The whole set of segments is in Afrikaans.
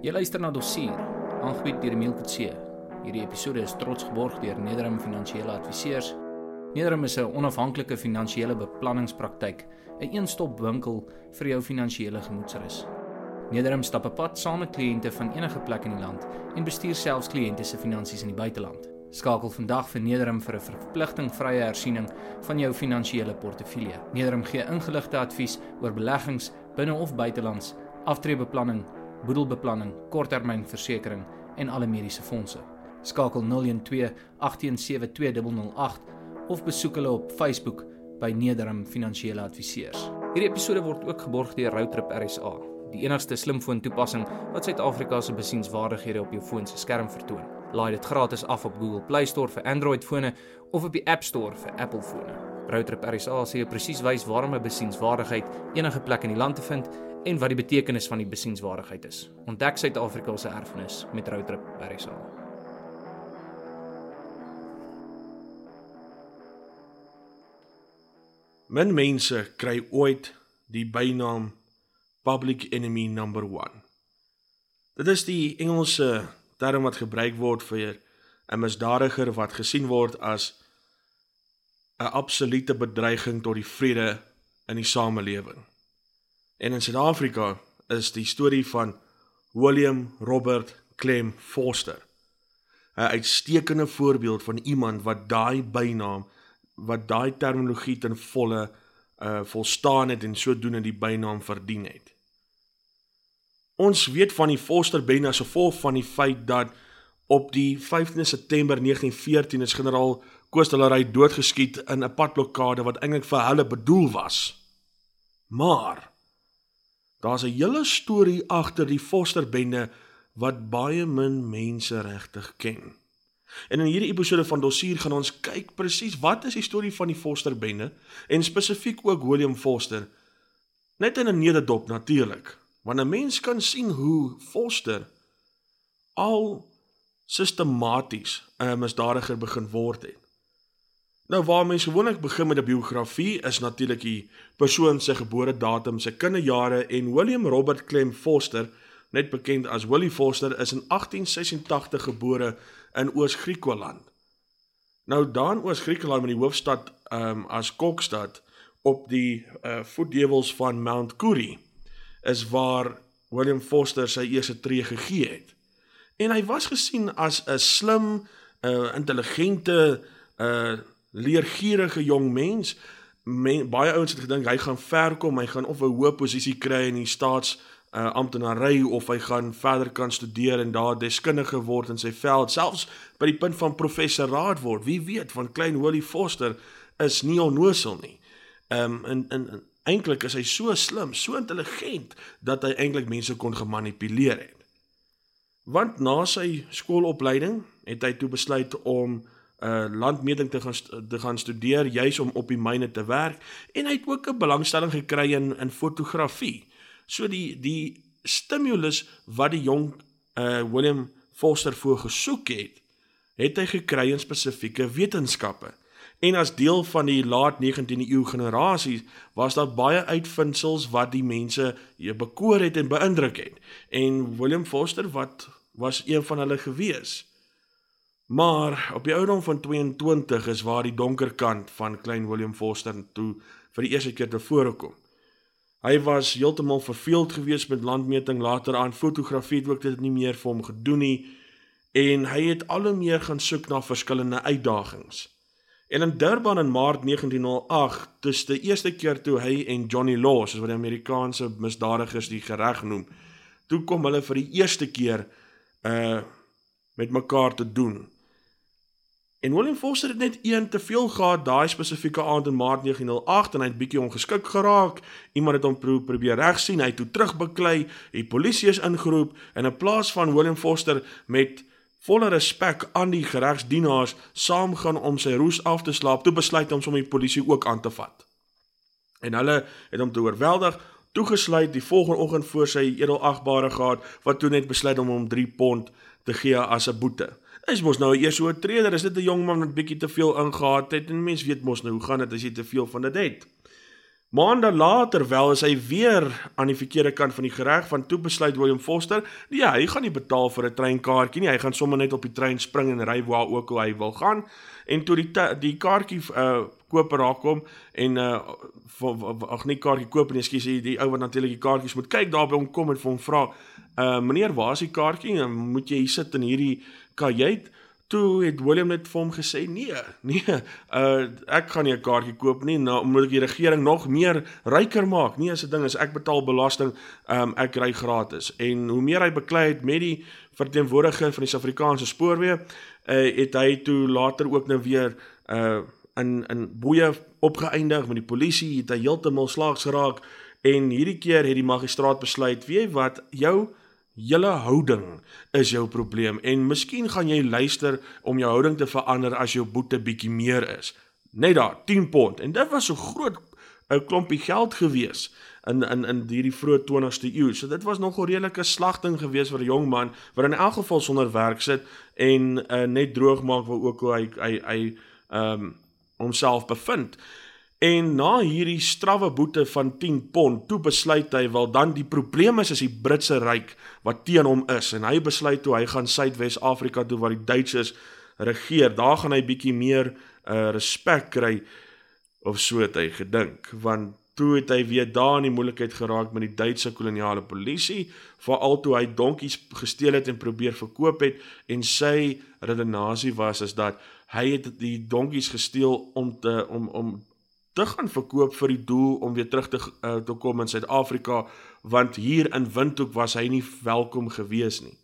Jy luister na Dossier, aangebied deur Emile Kutse. Hierdie episode is trots geborg deur Nederham Finansiële Adviseurs. Nederham is 'n onafhanklike finansiële beplanningspraktyk, 'n een-stop winkel vir jou finansiële gemoedsrus. Nederham stap 'n pad saam met kliënte van enige plek in die land en bestuur selfs kliënte se finansies in die buiteland. Skakel vandag vir Nederham vir 'n verpligtingvrye hersiening van jou finansiële portefeulje. Nederham gee ingeligte advies oor beleggings binne of buitelands, aftreebeplanning boedelbeplanning, korttermynversekering en alle mediese fondse. Skakel 012 8172008 of besoek hulle op Facebook by Nederham Finansiële Adviseurs. Hierdie episode word ook geborg deur Routrip RSA, die enigste slimfoon toepassing wat Suid-Afrika se besienswaardighede op jou foon se skerm vertoon. Laai dit gratis af op Google Play Store vir Android fone of op die App Store vir Apple fone. Routrip RSA sê presies wys waarom 'n besienswaardigheid enige plek in die land te vind en wat die betekenis van die besienswaardigheid is. Ontdek Suid-Afrika se erfenis met Roadtrip RSA. Min mense kry ooit die bynaam public enemy number 1. Dit is die Engelse term wat gebruik word vir 'n misdadiger wat gesien word as 'n absolute bedreiging tot die vrede in die samelewing. En in Suid-Afrika is die storie van William Robert Clem Foster 'n uitstekende voorbeeld van iemand wat daai bynaam wat daai terminologie ten volle uh volstaan het en sodoende die bynaam verdien het. Ons weet van die Foster bende as gevolg van die feit dat op die 15 September 1914 is generaal Koostelary doodgeskiet in 'n padblokkade wat eintlik vir hulle bedoel was. Maar Daar's 'n hele storie agter die Foster bende wat baie min mense regtig ken. En in hierdie episode van Dossier gaan ons kyk presies wat is die storie van die Foster bende en spesifiek ook William Foster. Net in 'n nederdop natuurlik, want 'n mens kan sien hoe Foster al sistematies 'n misdadiger begin word het. Nou waar mense gewoonlik begin met 'n biografie is natuurlik die persoon se geboortedatum, sy kinderjare en William Robert Clem Foster, net bekend as Willie Foster, is in 1886 gebore in Oos-Griekeland. Nou daar in Oos-Griekeland met die hoofstad um, as Kokstad op die uh, voetdewels van Mount Kuri is waar William Foster sy eerste tree gegee het. En hy was gesien as 'n slim, uh, intelligente, uh leergierige jong mens. Men, baie ouens het gedink hy gaan ver kom, hy gaan of 'n hoë posisie kry in die staats uh, amptenary of hy gaan verder kan studeer en daar deskundige word in sy veld, selfs by die punt van professoraat word. Wie weet, van klein Willie Foster is nie onnosel nie. Ehm um, en en eintlik is hy so slim, so intelligent dat hy eintlik mense kon gemanipuleer het. Want na sy skoolopleiding het hy toe besluit om uh landmeting te gaan te gaan studeer juis om op die myne te werk en hy het ook 'n belangstelling gekry in in fotografie. So die die stimulus wat die jong uh William Foster voor gesoek het, het hy gekry in spesifieke wetenskappe. En as deel van die laat 19de eeu generasie was daar baie uitvindsels wat die mense bekoor het en beïndruk het. En William Foster wat was een van hulle gewees. Maar op die ouderdom van 22 is waar die donker kant van klein William Foster toe vir die eerste keer tevore kom. Hy was heeltemal verveeld geweest met landmeting later aan fotografie ook dit nie meer vir hom gedoen nie en hy het al hoe meer gaan soek na verskillende uitdagings. En in Durban in Maart 1908, dis die eerste keer toe hy en Johnny Law, soos wat die Amerikaanse misdadigers die gereg noem, toe kom hulle vir die eerste keer uh met mekaar te doen. En William Foster het net een te veel gehad daai spesifieke aand in Maart 1908 en hy het bietjie ongeskik geraak. Iemand het hom pro probeer regsien, hy het toe terugbeklei, die polisie is ingeroep en in plaas van William Foster met volle respek aan die geregsdienaars saamgaan om sy roes af te slaap, toe besluit hy om sommer die polisie ook aan te vat. En hulle het hom te oorweldig toegesluit die volgende oggend voor sy edelagbare gehad wat toe net besluit om hom 3 pond te gee as 'n boete. Hy's mos nou eers so 'n treder, is dit 'n jong man wat bietjie te veel ingehaat het en mens weet mos nou hoe gaan dit as jy te veel van dit het. Maande later wel is hy weer aan die verkeerde kant van die gereg van toe besluit William Foster, nee, hy gaan nie betaal vir 'n treinkaartjie nie, hy gaan sommer net op die trein spring en ry waar ook al hy wil gaan. En toe die die kaartjie uh koper raak kom en uh ag nee kaartjie koop nie, ekskuus, die ou wat natuurlik die kaartjies moet kyk daar by hom kom en vir hom vra, uh meneer, waar is die kaartjie? Moet jy hier sit in hierdie kajuit? toe het William net vir hom gesê nee, nee, uh ek gaan nie 'n kaartjie koop nie nou omdat die regering nog meer ryker maak. Nee, as 'n ding is ek betaal belasting, um ek ry gratis. En hoe meer hy beklei het met die verteenwoordiger van die Suid-Afrikaanse spoorweë, uh het hy toe later ook nou weer uh in in boeye opgeëindig met die polisie, het hy heeltemal slaags geraak en hierdie keer het die magistraat besluit, weet jy wat, jou Julle houding is jou probleem en miskien gaan jy luister om jou houding te verander as jou boete bietjie meer is. Net daar, 10 pond en dit was so groot 'n klompie geld gewees in in in hierdie vroeë 20ste eeu. So dit was nog 'n redelike slagting gewees vir 'n jong man wat in elk geval sonder werk sit en uh, net droog maak waar ook hoe hy hy hy ehm um, homself bevind. En na hierdie strawwe boete van 10 pond, toe besluit hy wel dan die probleem is is die Britse ryk wat teen hom is en hy besluit toe hy gaan Suidwes-Afrika toe waar die Duitsers regeer. Daar gaan hy bietjie meer uh respek kry of so het hy gedink want toe het hy weer daar in die moeilikheid geraak met die Duitse koloniale polisie veral toe hy donkies gesteel het en probeer verkoop het en sy redenasie was is dat hy het die donkies gesteel om te om om te gaan verkoop vir die doel om weer terug te uh, te kom in Suid-Afrika want hier in Windhoek was hy nie welkom gewees nie.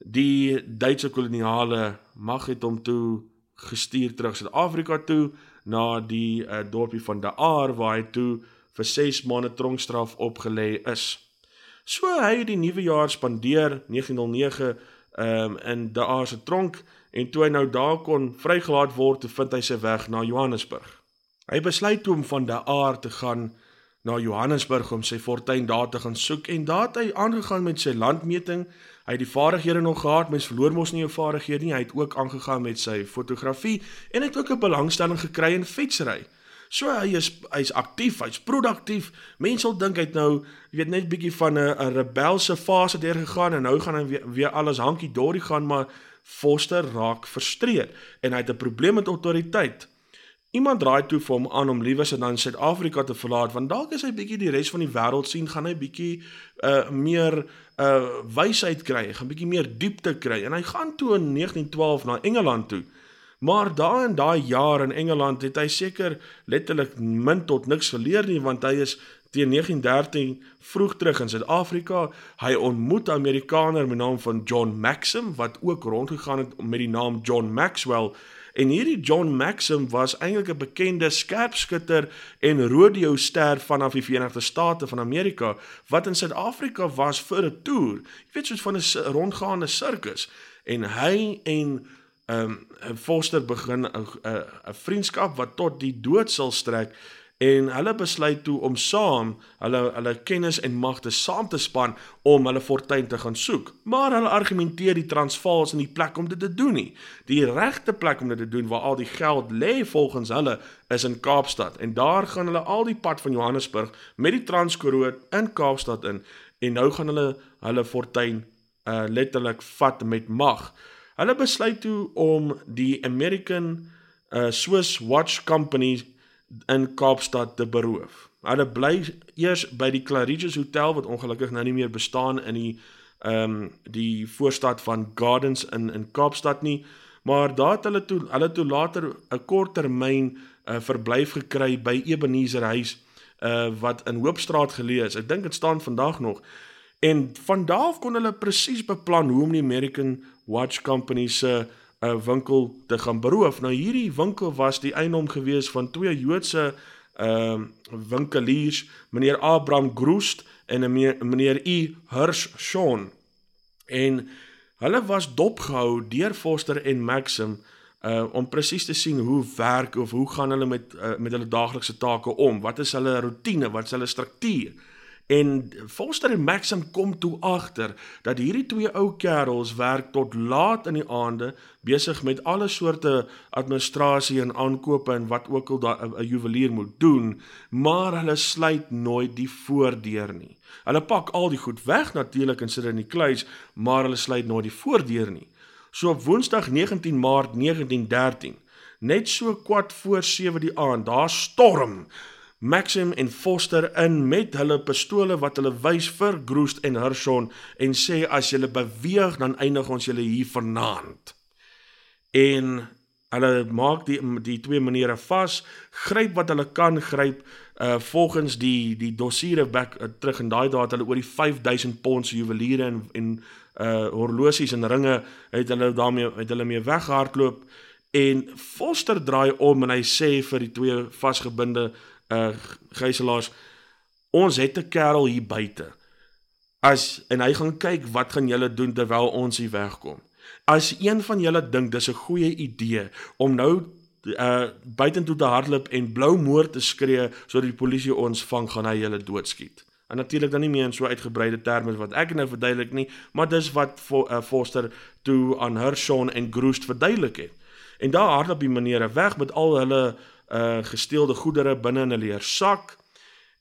Die Duitse koloniale mag het hom toe gestuur terug Suid-Afrika toe na die uh, dorpie van De Aar waar hy toe vir 6 maande tronkstraf opgelê is. So hy het die nuwe jaar spandeer 1909 um, in De Aar se tronk en toe hy nou daar kon vrygelaat word, toe vind hy sy weg na Johannesburg. Hy besluit toe om van daar te gaan na Johannesburg om sy fortuin daar te gaan soek en daar het hy aangegaan met sy landmeting. Hy het die vaardighede nog gehad, mens verloor mos nie jou vaardighede nie. Hy het ook aangegaan met sy fotografie en het ook 'n belangstelling gekry in fietsry. So hy is hy's aktief, hy's produktief. Mense sal dink hy't nou, jy weet net bietjie van 'n 'n rebelse fase deur gegaan en nou gaan hy weer, weer alles hankie dorie gaan, maar Foster raak frustreerd en hy het 'n probleem met autoriteit. Iemand draai toe vir hom aan om liewes en dan Suid-Afrika te verlaat want dalk is hy bietjie die res van die wêreld sien, gaan hy bietjie uh meer uh wysheid kry, gaan bietjie meer diepte kry en hy gaan toe in 1912 na Engeland toe. Maar daai en daai jaar in Engeland het hy seker letterlik min tot niks geleer nie want hy is teen 1913 vroeg terug in Suid-Afrika. Hy ontmoet 'n Amerikaner met die naam van John Maxim wat ook rondgegaan het met die naam John Maxwell En hierdie John Maxim was eintlik 'n bekende skerpskutter en rodeo ster vanaf die Verenigde State van Amerika wat in Suid-Afrika was vir 'n toer. Jy weet soos van 'n rondgaande sirkus en hy en ehm um, Foster begin 'n 'n vriendskap wat tot die dood sal strek en hulle besluit toe om saam hulle hulle kennis en magte saam te span om hulle fortuin te gaan soek. Maar hulle argumenteer die Transvaal is nie die plek om dit te doen nie. Die regte plek om dit te doen waar al die geld lê volgens hulle is in Kaapstad en daar gaan hulle al die pad van Johannesburg met die Transkoroon in Kaapstad in en nou gaan hulle hulle fortuin uh letterlik vat met mag. Hulle besluit toe om die American uh Swiss Watch Company in Kaapstad te beroof. Hulle bly eers by die Claridge's Hotel wat ongelukkig nou nie meer bestaan in die ehm um, die voorstad van Gardens in in Kaapstad nie, maar daar het hulle toe hulle toe later 'n korttermyn 'n uh, eh, verblyf gekry by Ebenezer huis uh wat in Hoopstraat geleë is. Ek dink dit staan vandag nog. En van daar af kon hulle presies beplan hoe om die American Watch Company se uh, 'n winkel te gaan beroof. Nou hierdie winkel was die eienaam gewees van twee Joodse ehm uh, winkeliers, meneer Abraham Groost en meneer E Hirsch Shawn. En hulle was dopgehou deur Foster en Maxim uh om presies te sien hoe werk of hoe gaan hulle met uh, met hulle daaglikse take om? Wat is hulle rotine? Wat is hulle struktuur? En Foster en Maxim kom toe agter dat hierdie twee ou kerels werk tot laat in die aande besig met alle soorte administrasie en aankope en wat ook al 'n juwelier moet doen, maar hulle sluit nooit die voordeur nie. Hulle pak al die goed weg natuurlik en sit dit in die kluis, maar hulle sluit nooit die voordeur nie. So op Woensdag 19 Maart 1913, net so kwart voor 7 die aand, daar storm Maxim en Foster in met hulle pistole wat hulle wys vir Groost en Hershon en sê as julle beweeg dan eindig ons julle hier vanaand. En hulle maak die die twee maniere vas, gryp wat hulle kan gryp uh volgens die die dossiere back uh, terug en daai dae het hulle oor die 5000 pond se juweliere en en uh horlosies en ringe het hulle daarmee het hulle mee weggehardloop en Foster draai om en hy sê vir die twee vasgebinde uh gijslaars ons het 'n kerel hier buite. As en hy gaan kyk wat gaan julle doen terwyl ons hier wegkom. As een van julle dink dis 'n goeie idee om nou uh buitentoe te hardloop en blou moord te skree sodat die polisie ons vang, gaan hy julle doodskiet. En natuurlik dan nie meer in so uitgebreide terme wat ek nou verduidelik nie, maar dis wat for, uh, Foster toe aan Hershon en Groost verduidelik het. En daar hardloop die maniere weg met al hulle uh gesteelde goedere binne in 'n leer sak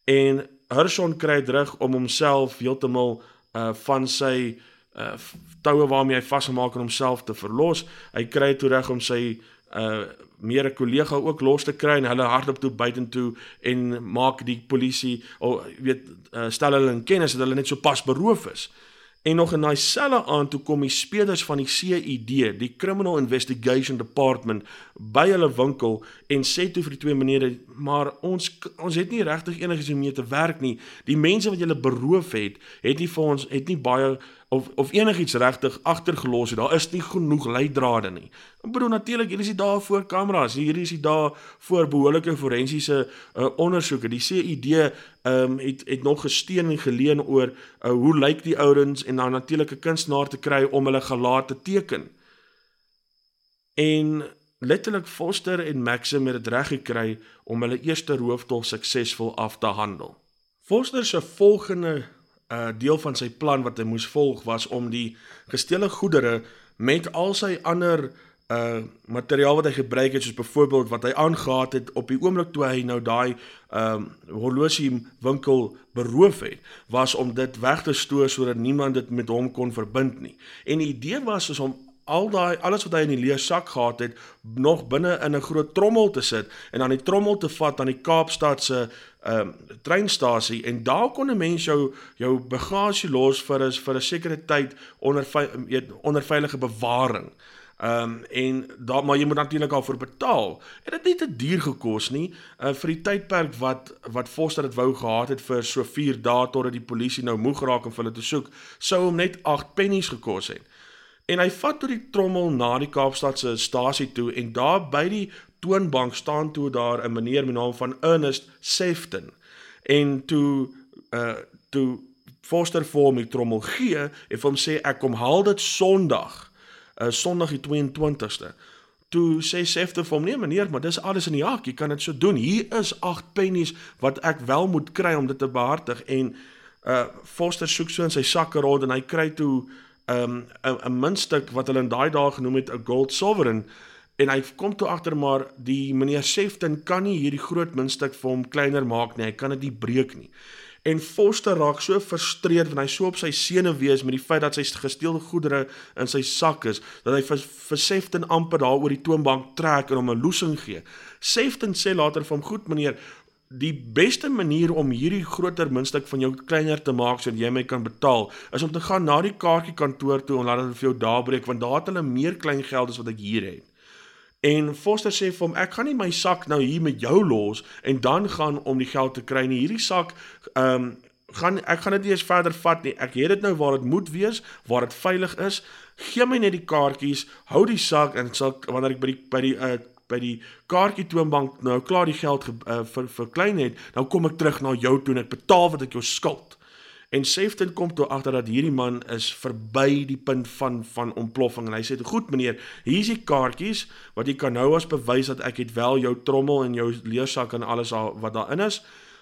en Hershon kry terug om homself heeltemal uh van sy uh toue waarmee hy vasgemaak en homself te verlos. Hy kry toe reg om sy uh meer 'n kollega ook los te kry en hulle hardloop toe buitentoe en maak die polisie of weet uh, stel hulle in kennis dat hulle net so pas beroof is. En nog in daai selfe aand toe kom die spelers van die CID, die Criminal Investigation Department by hulle winkel en sê toe vir die twee menere, maar ons ons het nie regtig enigiets om mee te werk nie. Die mense wat julle beroof het, het nie vir ons het nie baie of of enigiets regtig agtergelos het. Daar is nie genoeg leidrade nie. Ek bedoel natuurlik, hier is die daar voor kameras. Hier is die daar voor behoorlike forensiese uh, ondersoeke. Die CID ehm um, het het nog gesteen en geleen oor uh, hoe lyk die ouens en dan natuurlik 'n kunstenaar te kry om hulle gelaat te teken. En letterlik Foster en Maxim het dit reg gekry om hulle eerste rooftog suksesvol af te handel. Foster se volgende uh, deel van sy plan wat hy moes volg was om die gesteelde goedere met al sy ander uh materiaal wat hy gebruik het soos byvoorbeeld wat hy aangegaat het op die oomblik toe hy nou daai um horlosie winkel beroof het was om dit weg te stoor sodat niemand dit met hom kon verbind nie. En die idee was is om al daai alles wat hy in die leë sak gehad het nog binne in 'n groot trommel te sit en dan die trommel te vat aan die Kaapstad se ehm um, treinstasie en daar kon 'n mens jou jou bagasie los vir is vir 'n sekere tyd onder onder veilige bewaring. Ehm um, en daar maar jy moet natuurlik vir betaal. Het dit nie te duur gekos nie uh, vir die tydperk wat wat Foster dit wou gehad het vir so 4 dae totdat die polisie nou moeg raak om hulle te soek, sou hom net 8 pennies gekos het. En hy vat toe die trommel na die Kaapstad se stasie toe en daar by die toonbank staan toe daar 'n meneer met naam van Ernest Sefton. En toe uh toe Foster vir hom die trommel gee en hom sê ek kom haal dit Sondag. Uh Sondag die 22ste. Toe sê Sefton vir hom nee meneer, maar dis alles in die hak, jy kan dit so doen. Hier is 8 pennies wat ek wel moet kry om dit te behartig en uh Foster soek so in sy sakke rond en hy kry toe um 'n 'n muntstuk wat hulle in daai dae genoem het 'n gold sovereign en hy kom toe agter maar die meneer Sefton kan nie hierdie groot muntstuk vir hom kleiner maak nie. Hy kan dit nie breek nie. En Foster raak so frustreerd wanneer hy so op sy senuwee is met die feit dat sy gesteelde goedere in sy sak is, dat hy vir, vir Sefton amper daar oor die toonbank trek en hom 'n loosing gee. Sefton sê later hom: "Goed meneer, die beste manier om hierdie groter muntstuk van jou kleiner te maak sodat jy my kan betaal is om te gaan na die kaartjie kantoor toe en laat hulle vir jou daar breek want daar het hulle meer klein geld as wat ek hier het. En Foster sê vir hom ek gaan nie my sak nou hier met jou los en dan gaan om die geld te kry nie. Hierdie sak ehm um, gaan ek gaan dit nie eens verder vat nie. Ek het dit nou waar dit moet wees, waar dit veilig is. Gee my net die kaartjies, hou die sak en sal wanneer ek by die by die uh, by die kaartjie toonbank nou klaar die geld uh, vir vir klein het, nou kom ek terug na jou toe en ek betaal wat ek jou skuld. En Sefton kom toe agter dat hierdie man is verby die punt van van ontploffing en hy sê: "Goed meneer, hier is die kaartjies wat jy kan nou as bewys dat ek het wel jou trommel en jou leersak en alles wat daarin is.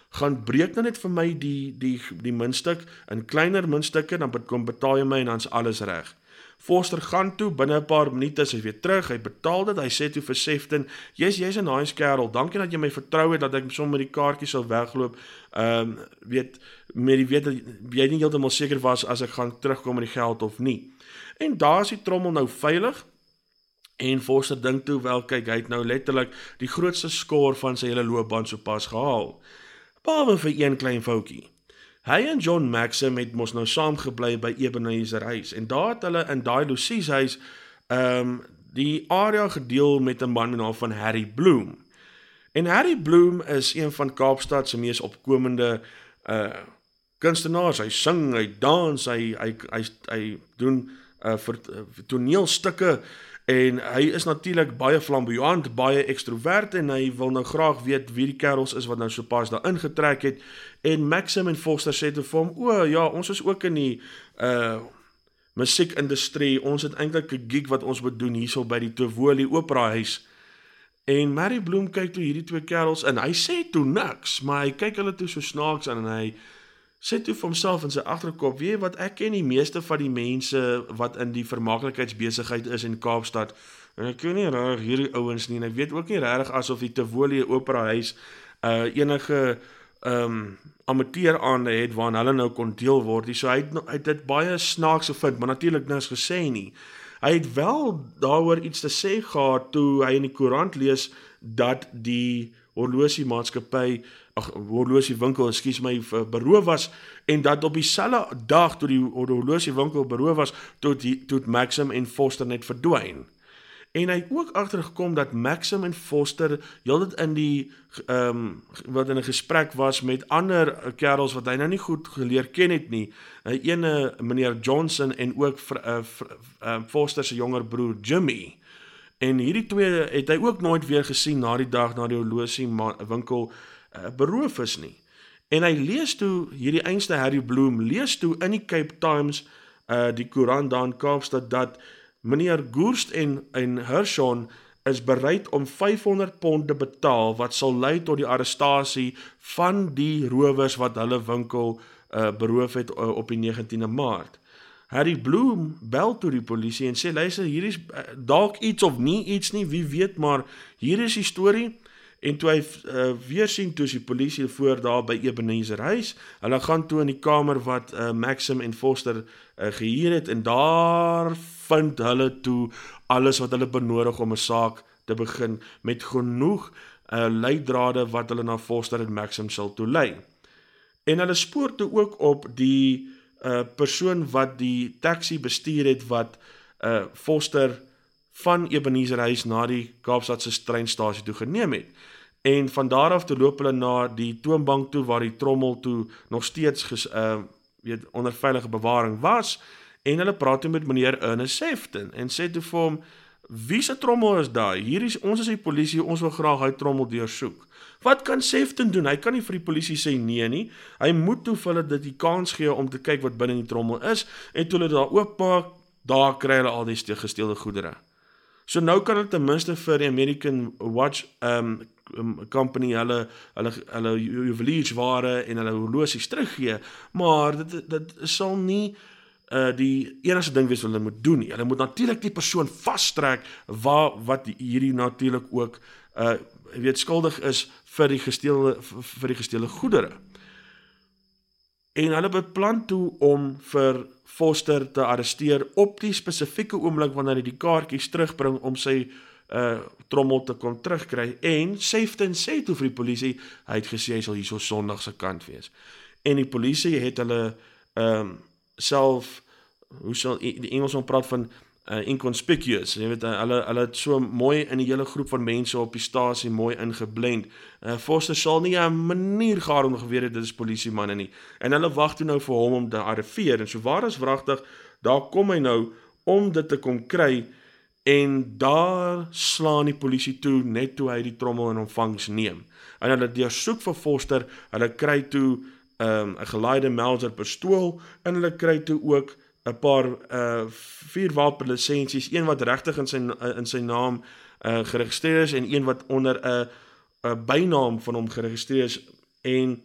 gaan breek dan net vir my die die die muntstuk in kleiner muntstukke dan kom betaal jy my en dan's alles reg. Forster gaan toe binne 'n paar minute is hy weer terug. Hy betaal dit. Hy sê toe vir Sefton, "Jy's jy's 'n nice kerel. Dankie dat jy my vertrou het dat ek sommer met die kaartjies sal wegloop." Ehm um, weet met die weet dat jy nie heeltemal seker was as ek gaan terugkom met die geld of nie. En daar is die trommel nou veilig. En Forster dink toe wel kyk, hy het nou letterlik die grootste skoor van sy hele loopbaan sopas gehaal. Behalwe vir een klein foutjie. Hy en John Maxim het mos nou saam gebly by Ebenezer huis en daar het hulle in daai Lucies huis ehm um, die area gedeel met 'n man met naam van Harry Bloom. En Harry Bloom is een van Kaapstad se mees opkomende uh kunstenaars. Hy sing, hy dans, hy hy hy, hy doen uh vir, vir toneelstukke En hy is natuurlik baie flamboyant, baie ekstrovert en hy wil nou graag weet wie die kerels is wat nou sopas daar ingetrek het. En Maxim en Foster sê te hom: "O ja, ons is ook in die uh musiekindustrie. Ons het eintlik 'n gig wat ons moet doen hierso by die Tivoli Opera Huis." En Mary Bloom kyk toe hierdie twee kerels en hy sê toe niks, maar hy kyk hulle toe so snaaks aan en hy sê toe vir homself in sy agterkop, weet jy wat ek ken die meeste van die mense wat in die vermaaklikheidsbesigheid is in Kaapstad. En ek ken nie reg hierdie ouens nie en ek weet ook nie regtig asof die Tivoli Opera Huis uh enige ehm um, amateur aande het waarna hulle nou kon deel word. So hy het, hy het dit baie snaaks gevind, maar natuurlik niks gesê nie. Hy het wel daaroor iets te sê gehad toe hy in die koerant lees dat die horlosiemaatskappy ag horlosiewinkel, ekskuus my, beroof was en dat op dieselfde dag toe die horlosiewinkel beroof was, tot die, tot Maxim en Foster net verdwyn. En hy het ook agtergekom dat Maxim en Foster heeltyd in die ehm um, wat in 'n gesprek was met ander kerels wat hy nou nie goed geleer ken het nie. 'n Ene meneer Johnson en ook uh, uh, Foster se jonger broer Jimmy. En hierdie twee het hy ook nooit weer gesien na die dag na die horlosie winkel uh, beroof is nie. En hy lees toe hierdie einste Harry Bloom lees toe in die Cape Times uh die koerant daar in Kaapstad dat meneer Goerst en en Hershon is bereid om 500 pond te betaal wat sal lei tot die arrestasie van die rowers wat hulle winkel uh beroof het uh, op die 19de Maart. Harry Bloom bel toe die polisie en sê luister hier is uh, dalk iets of nie iets nie wie weet maar hier is die storie en toe hy uh, weer sien toe die polisie voor daar by Ebenezer huis hulle gaan toe in die kamer wat uh, Maxim en Foster uh, gehuur het en daar vind hulle toe alles wat hulle benodig om 'n saak te begin met genoeg uh, leidrade wat hulle na Foster en Maxim sal toe lei en hulle spoor toe ook op die uh, persoon wat die taxi bestuur het wat uh, Foster van Ebenezer huis na die Kaapstadse treinstasie toe geneem het. En van daar af toe loop hulle na die toonbank toe waar die trommel toe nog steeds ges, uh weet onder veilige bewaring was en hulle praat toe met meneer Ernest Sefton en sê toe vir hom wie se trommel is daai? Hier is ons is die polisie, ons wil graag hy trommel deursoek. Wat kan Sefton doen? Hy kan nie vir die polisie sê nee nie. Hy moet toe vir hulle dit die kans gee om te kyk wat binne die trommel is en toe hulle daar oopmaak, daar kry hulle al die gesteelde goedere. So nou kan hulle ten minste vir die American Watch um company hulle hulle hulle juweliersware en hulle horlosies teruggee, maar dit dit sal nie uh die enigste ding wat hulle moet doen nie. Hulle moet natuurlik die persoon vastrek waar wat hierdie natuurlik ook uh weet skuldig is vir die gesteelde vir die gesteelde goedere. En hulle beplan toe om vir Foster te arresteer op die spesifieke oomblik wanneer hy die kaartjies terugbring om sy uh trommel te kom terugkry en Sefton sê toe vir die polisie hy het gesê hy sal hierso Sondag se kant wees. En die polisie het hulle ehm um, self hoe sal die Engelsman praat van uh, inconspicuous. Jy weet hulle hulle het so mooi in die hele groep van mense op die stasie mooi ingeblend. Uh, Foster sal nie 'n manier gehad om geweet het dit is polisie manne nie. En hulle wag toe nou vir hom om te arriveer en so waar is wragtig daar kom hy nou om dit te kom kry en daar slaan die polisie toe net toe hy die trommel in ontvangs neem. En hulle deursoek vir Foster, hulle kry toe ehm, 'n um, gelaaide Mauser pistool en hulle kry toe ook 'n paar uh vier wapen lisensies, een wat regtig in sy in sy naam uh geregistreer is en een wat onder 'n 'n bynaam van hom geregistreer is en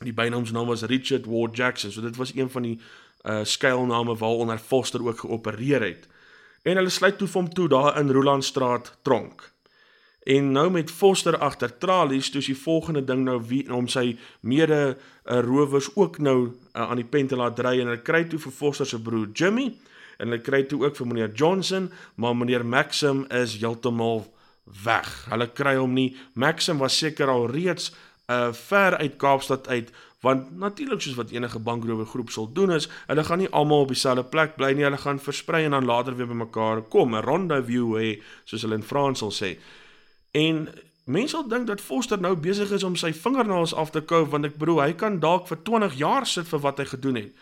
Die bynaamsnaam was Richard Ward Jackson. So dit was een van die uh skuilname waaronder Foster ook geopereer het. En hulle sluit toe vir hom toe daar in Rolandstraat tronk. En nou met Foster agter tralies, toe is die volgende ding nou wie om sy mede uh, rowers ook nou uh, aan die pen te laat dry en hulle kry toe vir Foster se broer Jimmy en hulle kry toe ook vir meneer Johnson, maar meneer Maxim is heeltemal weg. Hulle kry hom nie. Maxim was seker al reeds uh ver uit Kaapstad uit want natuurlik soos wat enige bankrowe groep sal doen is, hulle gaan nie almal op dieselfde plek bly nie, hulle gaan versprei en dan later weer bymekaar kom, 'n rendezvous hê, soos hulle in Frans sal sê. En mense sal dink dat Foster nou besig is om sy vingernaels af te kou want ek bedoel hy kan dalk vir 20 jaar sit vir wat hy gedoen het.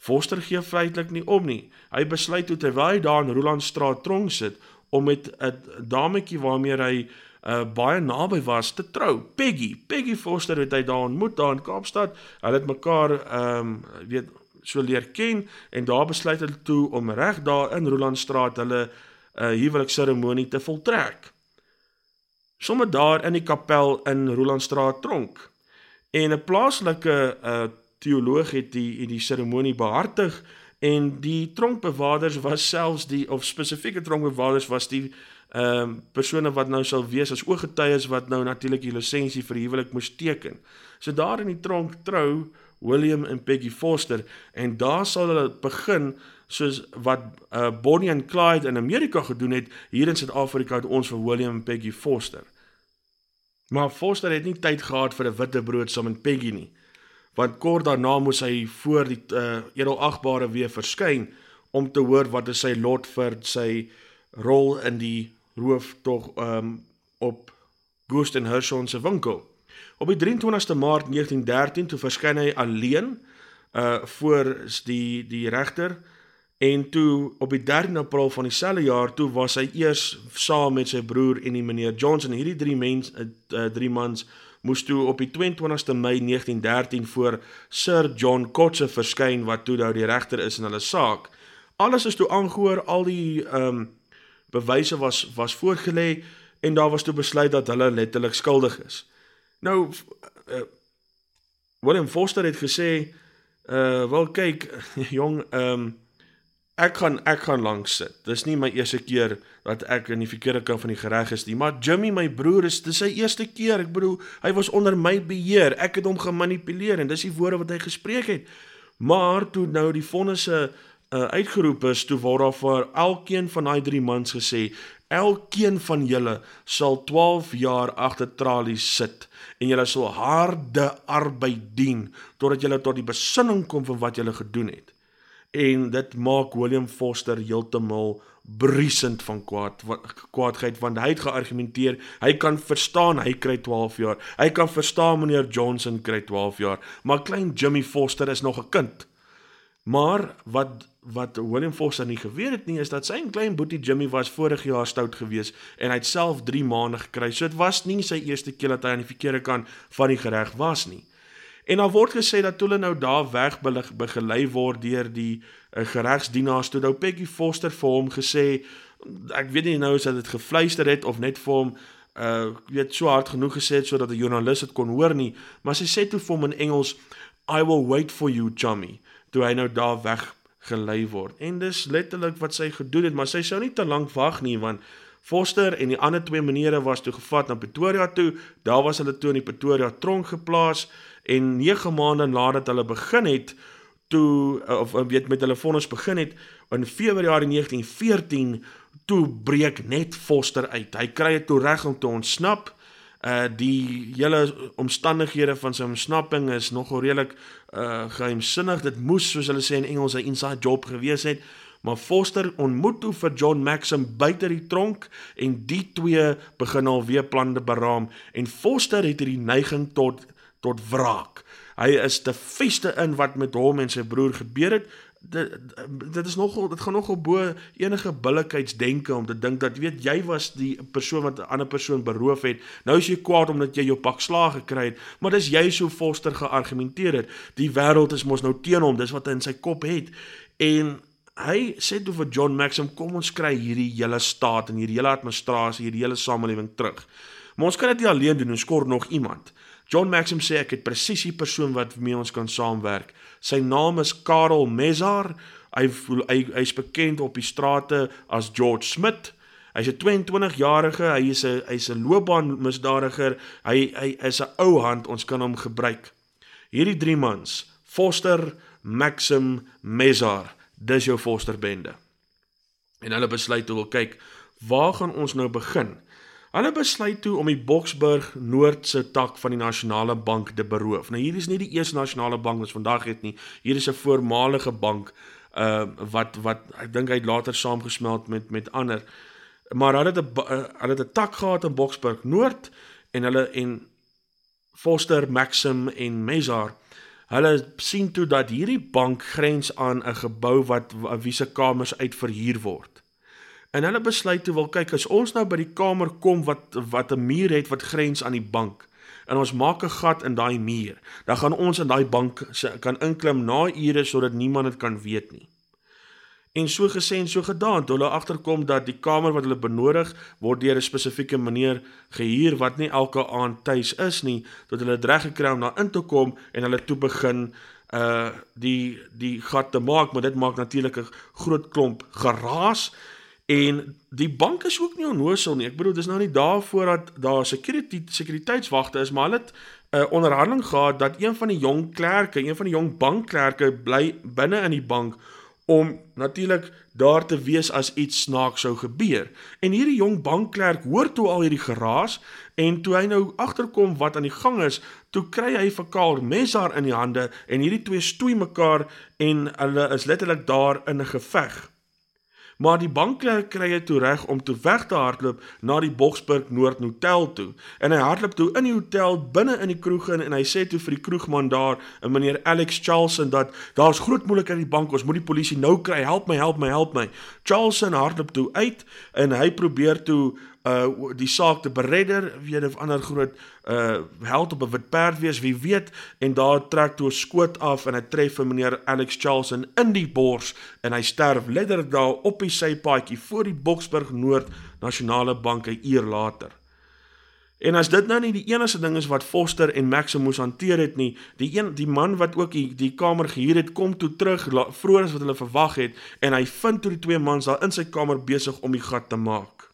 Foster gee feitelik nie om nie. Hy besluit toe terwyl hy daar in Rolandstraat tronk sit om met 'n dametjie waarmee hy uh, baie naby was te trou. Peggy, Peggy Foster het hy daar ontmoet daar in Kaapstad. Hulle het mekaar ehm um, weet so leer ken en daar besluit hulle toe om reg daar in Rolandstraat hulle 'n uh, huwelikseremonie te voltrek sommer daar in die kapel in Rolandstraat tronk. En 'n plaaslike uh teoloog het die die seremonie behartig en die tronkbewaarders was selfs die of spesifieke tronkbewaarders was die ehm um, persone wat nou sal wees as ooggetuies wat nou natuurlik die lisensie vir huwelik moes teken. So daar in die tronk trou William en Peggy Foster en daar sal hulle begin soos wat uh, Bonnie en Clyde in Amerika gedoen het hier in Suid-Afrika het ons vir William en Peggy Foster. Maar Foster het nie tyd gehad vir 'n witbrood saam met Peggy nie. Want kort daarna moes hy voor die uh, edelagbare weer verskyn om te hoor wat is sy lot vir sy rol in die roof tog um, op Ghost and Hershon se winkel. Op die 23ste Maart 1913 toe verskyn hy alleen uh voor die die regter en toe op die 13 April van dieselfde jaar toe was hy eers saam met sy broer en die meneer Johnson hierdie drie mens uh, drie mans moes toe op die 22ste Mei 1913 voor Sir John Kotse verskyn wat toe nou die regter is in hulle saak. Alles is toe aangehoor, al die ehm um, bewyse was was voorgelê en daar was toe besluit dat hulle letterlik skuldig is. Nou uh, William Foster het gesê uh wel kyk jong ehm um, ek gaan ek gaan lank sit. Dis nie my eerste keer dat ek in die verkeerde kant van die gereg is nie, maar Jimmy my broer is dis sy eerste keer. Ek bedoel, hy was onder my beheer. Ek het hom gemanipuleer en dis die woorde wat hy gespreek het. Maar toe nou die vonnisse uh, uitgeroep is, toe word daar vir elkeen van daai drie mans gesê, elkeen van julle sal 12 jaar agter tralies sit en julle sal harde arbeid dien totdat julle tot die besinning kom van wat julle gedoen het. En dit maak William Foster heeltemal briesend van kwaad kwaadheid want hy het geargumenteer hy kan verstaan hy kry 12 jaar hy kan verstaan meneer Johnson kry 12 jaar maar klein Jimmy Foster is nog 'n kind maar wat wat William Foster nie geweet het nie is dat sy klein boetie Jimmy was vorige jaar stout gewees en hy het self 3 maande gekry. So dit was nie sy eerste keer dat hy aan die verkeerde kant van die gereg was nie. En daar word gesê dat hulle nou daar weg begelei word deur die uh, geregsdienaars toe nou Peggy Foster vir hom gesê ek weet nie nou as dit gefluister het of net vir hom uh weet so hard genoeg gesê het sodat 'n joernalis dit kon hoor nie, maar sy sê toe vir hom in Engels I will wait for you, Jimmy. Toe hy nou daar weg gelei word. En dis letterlik wat sy gedoen het, maar sy sou nie te lank wag nie want Foster en die ander twee menere was toe gevat na Pretoria toe. Daar was hulle toe in die Pretoria tronk geplaas en 9 maande nadat hulle begin het toe of weet met hulle vonnis begin het in Februarie 1914 toe breek net Foster uit. Hy kry dit toe reg om te ontsnap uh die hele omstandighede van sy ontsnapping is nogal redelik uh geheimsinnig. Dit moes soos hulle sê in Engels 'n inside job gewees het. Maar Foster ontmoet toe vir John Maxim buite die tronk en die twee begin alweer planne beraam en Foster het hierdie neiging tot tot wraak. Hy is te feste in wat met hom en sy broer gebeur het. Dit dit is nogal dit gaan nogal bo enige billikheidsdenke om te dink dat weet jy was die persoon wat 'n ander persoon beroof het. Nou is jy kwaad omdat jy jou pak slaag gekry het. Maar dis jy so Foster geargumenteer het. Die wêreld is mos nou teen hom. Dis wat hy in sy kop het. En hy sê toe vir John Maxim kom ons kry hierdie hele staat en hierdie hele administrasie hierdie hele samelewing terug maar ons kan dit nie alleen doen ons kort nog iemand John Maxim sê ek het presies die persoon wat mee ons kan saamwerk. Sy naam is Karel Mezar. Hy hy hy's bekend op die strate as George Smith. Hy's 'n 22-jarige, hy is 'n hy's 'n loopbaanmisdadiger. Hy hy is 'n ou hand, ons kan hom gebruik. Hierdie drie mans, Foster, Maxim, Mezar, dis jou Foster bende. En hulle besluit toe wil kyk, waar gaan ons nou begin? Hulle besluit toe om die Boksburg Noordse tak van die Nasionale Bank te beroof. Nou hier is nie die eerste nasionale bank wat vandag het nie. Hier is 'n voormalige bank uh wat wat ek dink hy het later saamgesmelt met met ander. Maar hulle het 'n uh, hulle het 'n tak gehad in Boksburg Noord en hulle en Foster, Maxim en Mezar Hulle sien toe dat hierdie bank grens aan 'n gebou wat wie se kamers uitverhuur word. En hulle besluit toe wil kyk as ons nou by die kamer kom wat wat 'n muur het wat grens aan die bank en ons maak 'n gat in daai muur, dan gaan ons in daai bank kan inklim na ure sodat niemand dit kan weet nie. En so gesê en so gedaan, toe hulle agterkom dat die kamer wat hulle benodig word deur 'n spesifieke meneer gehuur wat nie elke aand tuis is nie, tot hulle reg gekry om daar in te kom en hulle toe begin uh die die gat te maak, maar dit maak natuurlik 'n groot klomp geraas en die bank is ook nie onnosel nie. Ek bedoel dis nou nie daarvoor dat daar security sekuriteitswagte is, maar hulle het 'n uh, onderhandeling gehad dat een van die jong klerke, een van die jong bankklerke bly binne in die bank om natuurlik daar te wees as iets snaaks sou gebeur. En hierdie jong bankklerk hoor toe al hierdie geraas en toe hy nou agterkom wat aan die gang is, toe kry hy vir Karl Messar in die hande en hierdie twee stoei mekaar en hulle is letterlik daar in 'n geveg. Maar die bankklerk kry dit toe reg om toe weg te hardloop na die Boksburg Noord Hotel toe. En hy hardloop toe in die hotel binne in die kroeg in en hy sê toe vir die kroegman daar, 'n meneer Alex Charleston dat daar's groot moeilikheid in die bank, ons moet die polisie nou kry. Help my, help my, help my. Charleston hardloop toe uit en hy probeer toe uh die saak te beredder, weet of ander groot uh held op 'n wit perd wees, wie weet, en daar trek toe 'n skoot af en hy tref vir meneer Alex Charleston in die bors en hy sterf letterlik daar op die sypaadjie voor die Boksburg Noord Nasionale Bank 'n uur later. En as dit nou nie die enigste ding is wat Foster en Maxim moes hanteer het nie, die een die man wat ook die, die kamer gehuur het, kom toe terug vroeër as wat hulle verwag het en hy vind toe die twee mans daar in sy kamer besig om die gat te maak.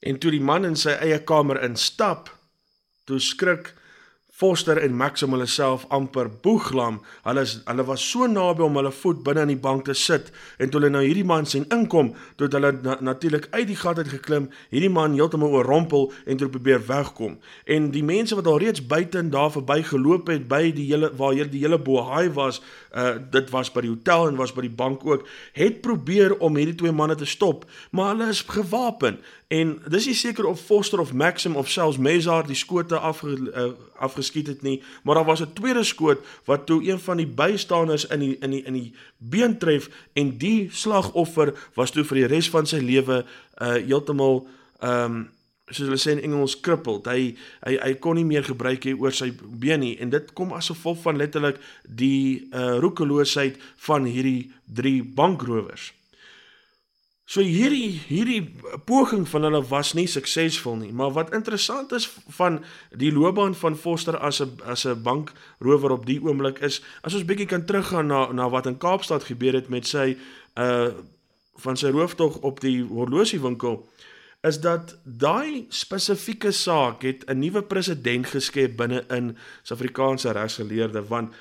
En toe die man in sy eie kamer instap, toe skrik Foster en Maxim hulle self amper boeglam. Hulle is, hulle was so naby om hulle voet binne in die bank te sit en toe hulle nou hierdie man sien inkom, toe hulle na, natuurlik uit die gat uit geklim, hierdie man heeltemal oorrompel en toe probeer wegkom. En die mense wat al reeds buite en daar verby geloop het by die hele waar hier die hele bohaai was, uh dit was by die hotel en was by die bank ook, het probeer om hierdie twee manne te stop, maar hulle is gewapen En dis nie seker of Foster of Maxim of selfs Mezar die skote af uh, afgeskiet het nie, maar daar was 'n tweede skoot wat toe een van die bystaanders in die in die in die been tref en die slagoffer was toe vir die res van sy lewe uh heeltemal ehm um, soos hulle sê in Engels crippled. Hy hy hy kon nie meer gebruik hê oor sy been nie en dit kom as gevolg van letterlik die uh roekeloosheid van hierdie drie bankrowers. So hierdie hierdie poging van hulle was nie suksesvol nie, maar wat interessant is van die loopbaan van Foster as 'n as 'n bankrower op die oomblik is, as ons bietjie kan teruggaan na na wat in Kaapstad gebeur het met sy uh van sy rooftog op die horlosiewinkel is dat daai spesifieke saak het 'n nuwe presedent geskep binne in Suid-Afrikaanse regsgeleerde want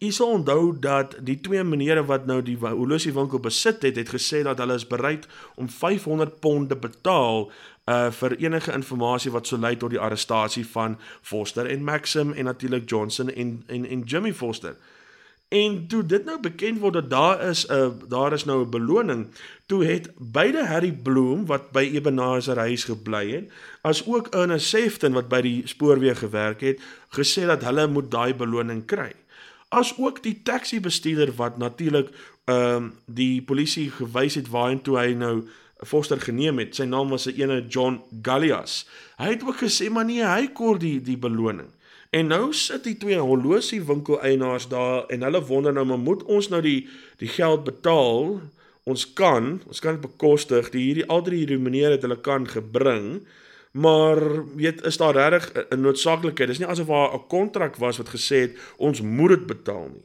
U sal onthou dat die twee menere wat nou die horlosie winkel besit het, het gesê dat hulle is bereid om 500 ponde betaal uh vir enige inligting wat sou lei tot die arrestasie van Foster en Maxim en natuurlik Johnson en en en Jimmy Foster. En toe dit nou bekend word dat daar is 'n uh, daar is nou 'n beloning, toe het beide Harry Bloom wat by Ebenezer huis gebly het, as ook Ernest Sefton wat by die spoorweeg gewerk het, gesê dat hulle moet daai beloning kry as ook die taxi bestuurder wat natuurlik ehm um, die polisie gewys het waarheen toe hy nou Foster geneem het. Sy naam was 'n ene John Gallias. Hy het ook gesê maar nee, hy kort die die beloning. En nou sit die twee horlosie winkel eienaars daar en hulle wonder nou maar moet ons nou die die geld betaal? Ons kan, ons kan dit bekostig. Die hierdie al drie hierdie meneer het hulle kan gebring. Maar weet is daar regtig 'n noodsaaklikheid? Dis nie asof daar 'n kontrak was wat gesê het ons moet dit betaal nie.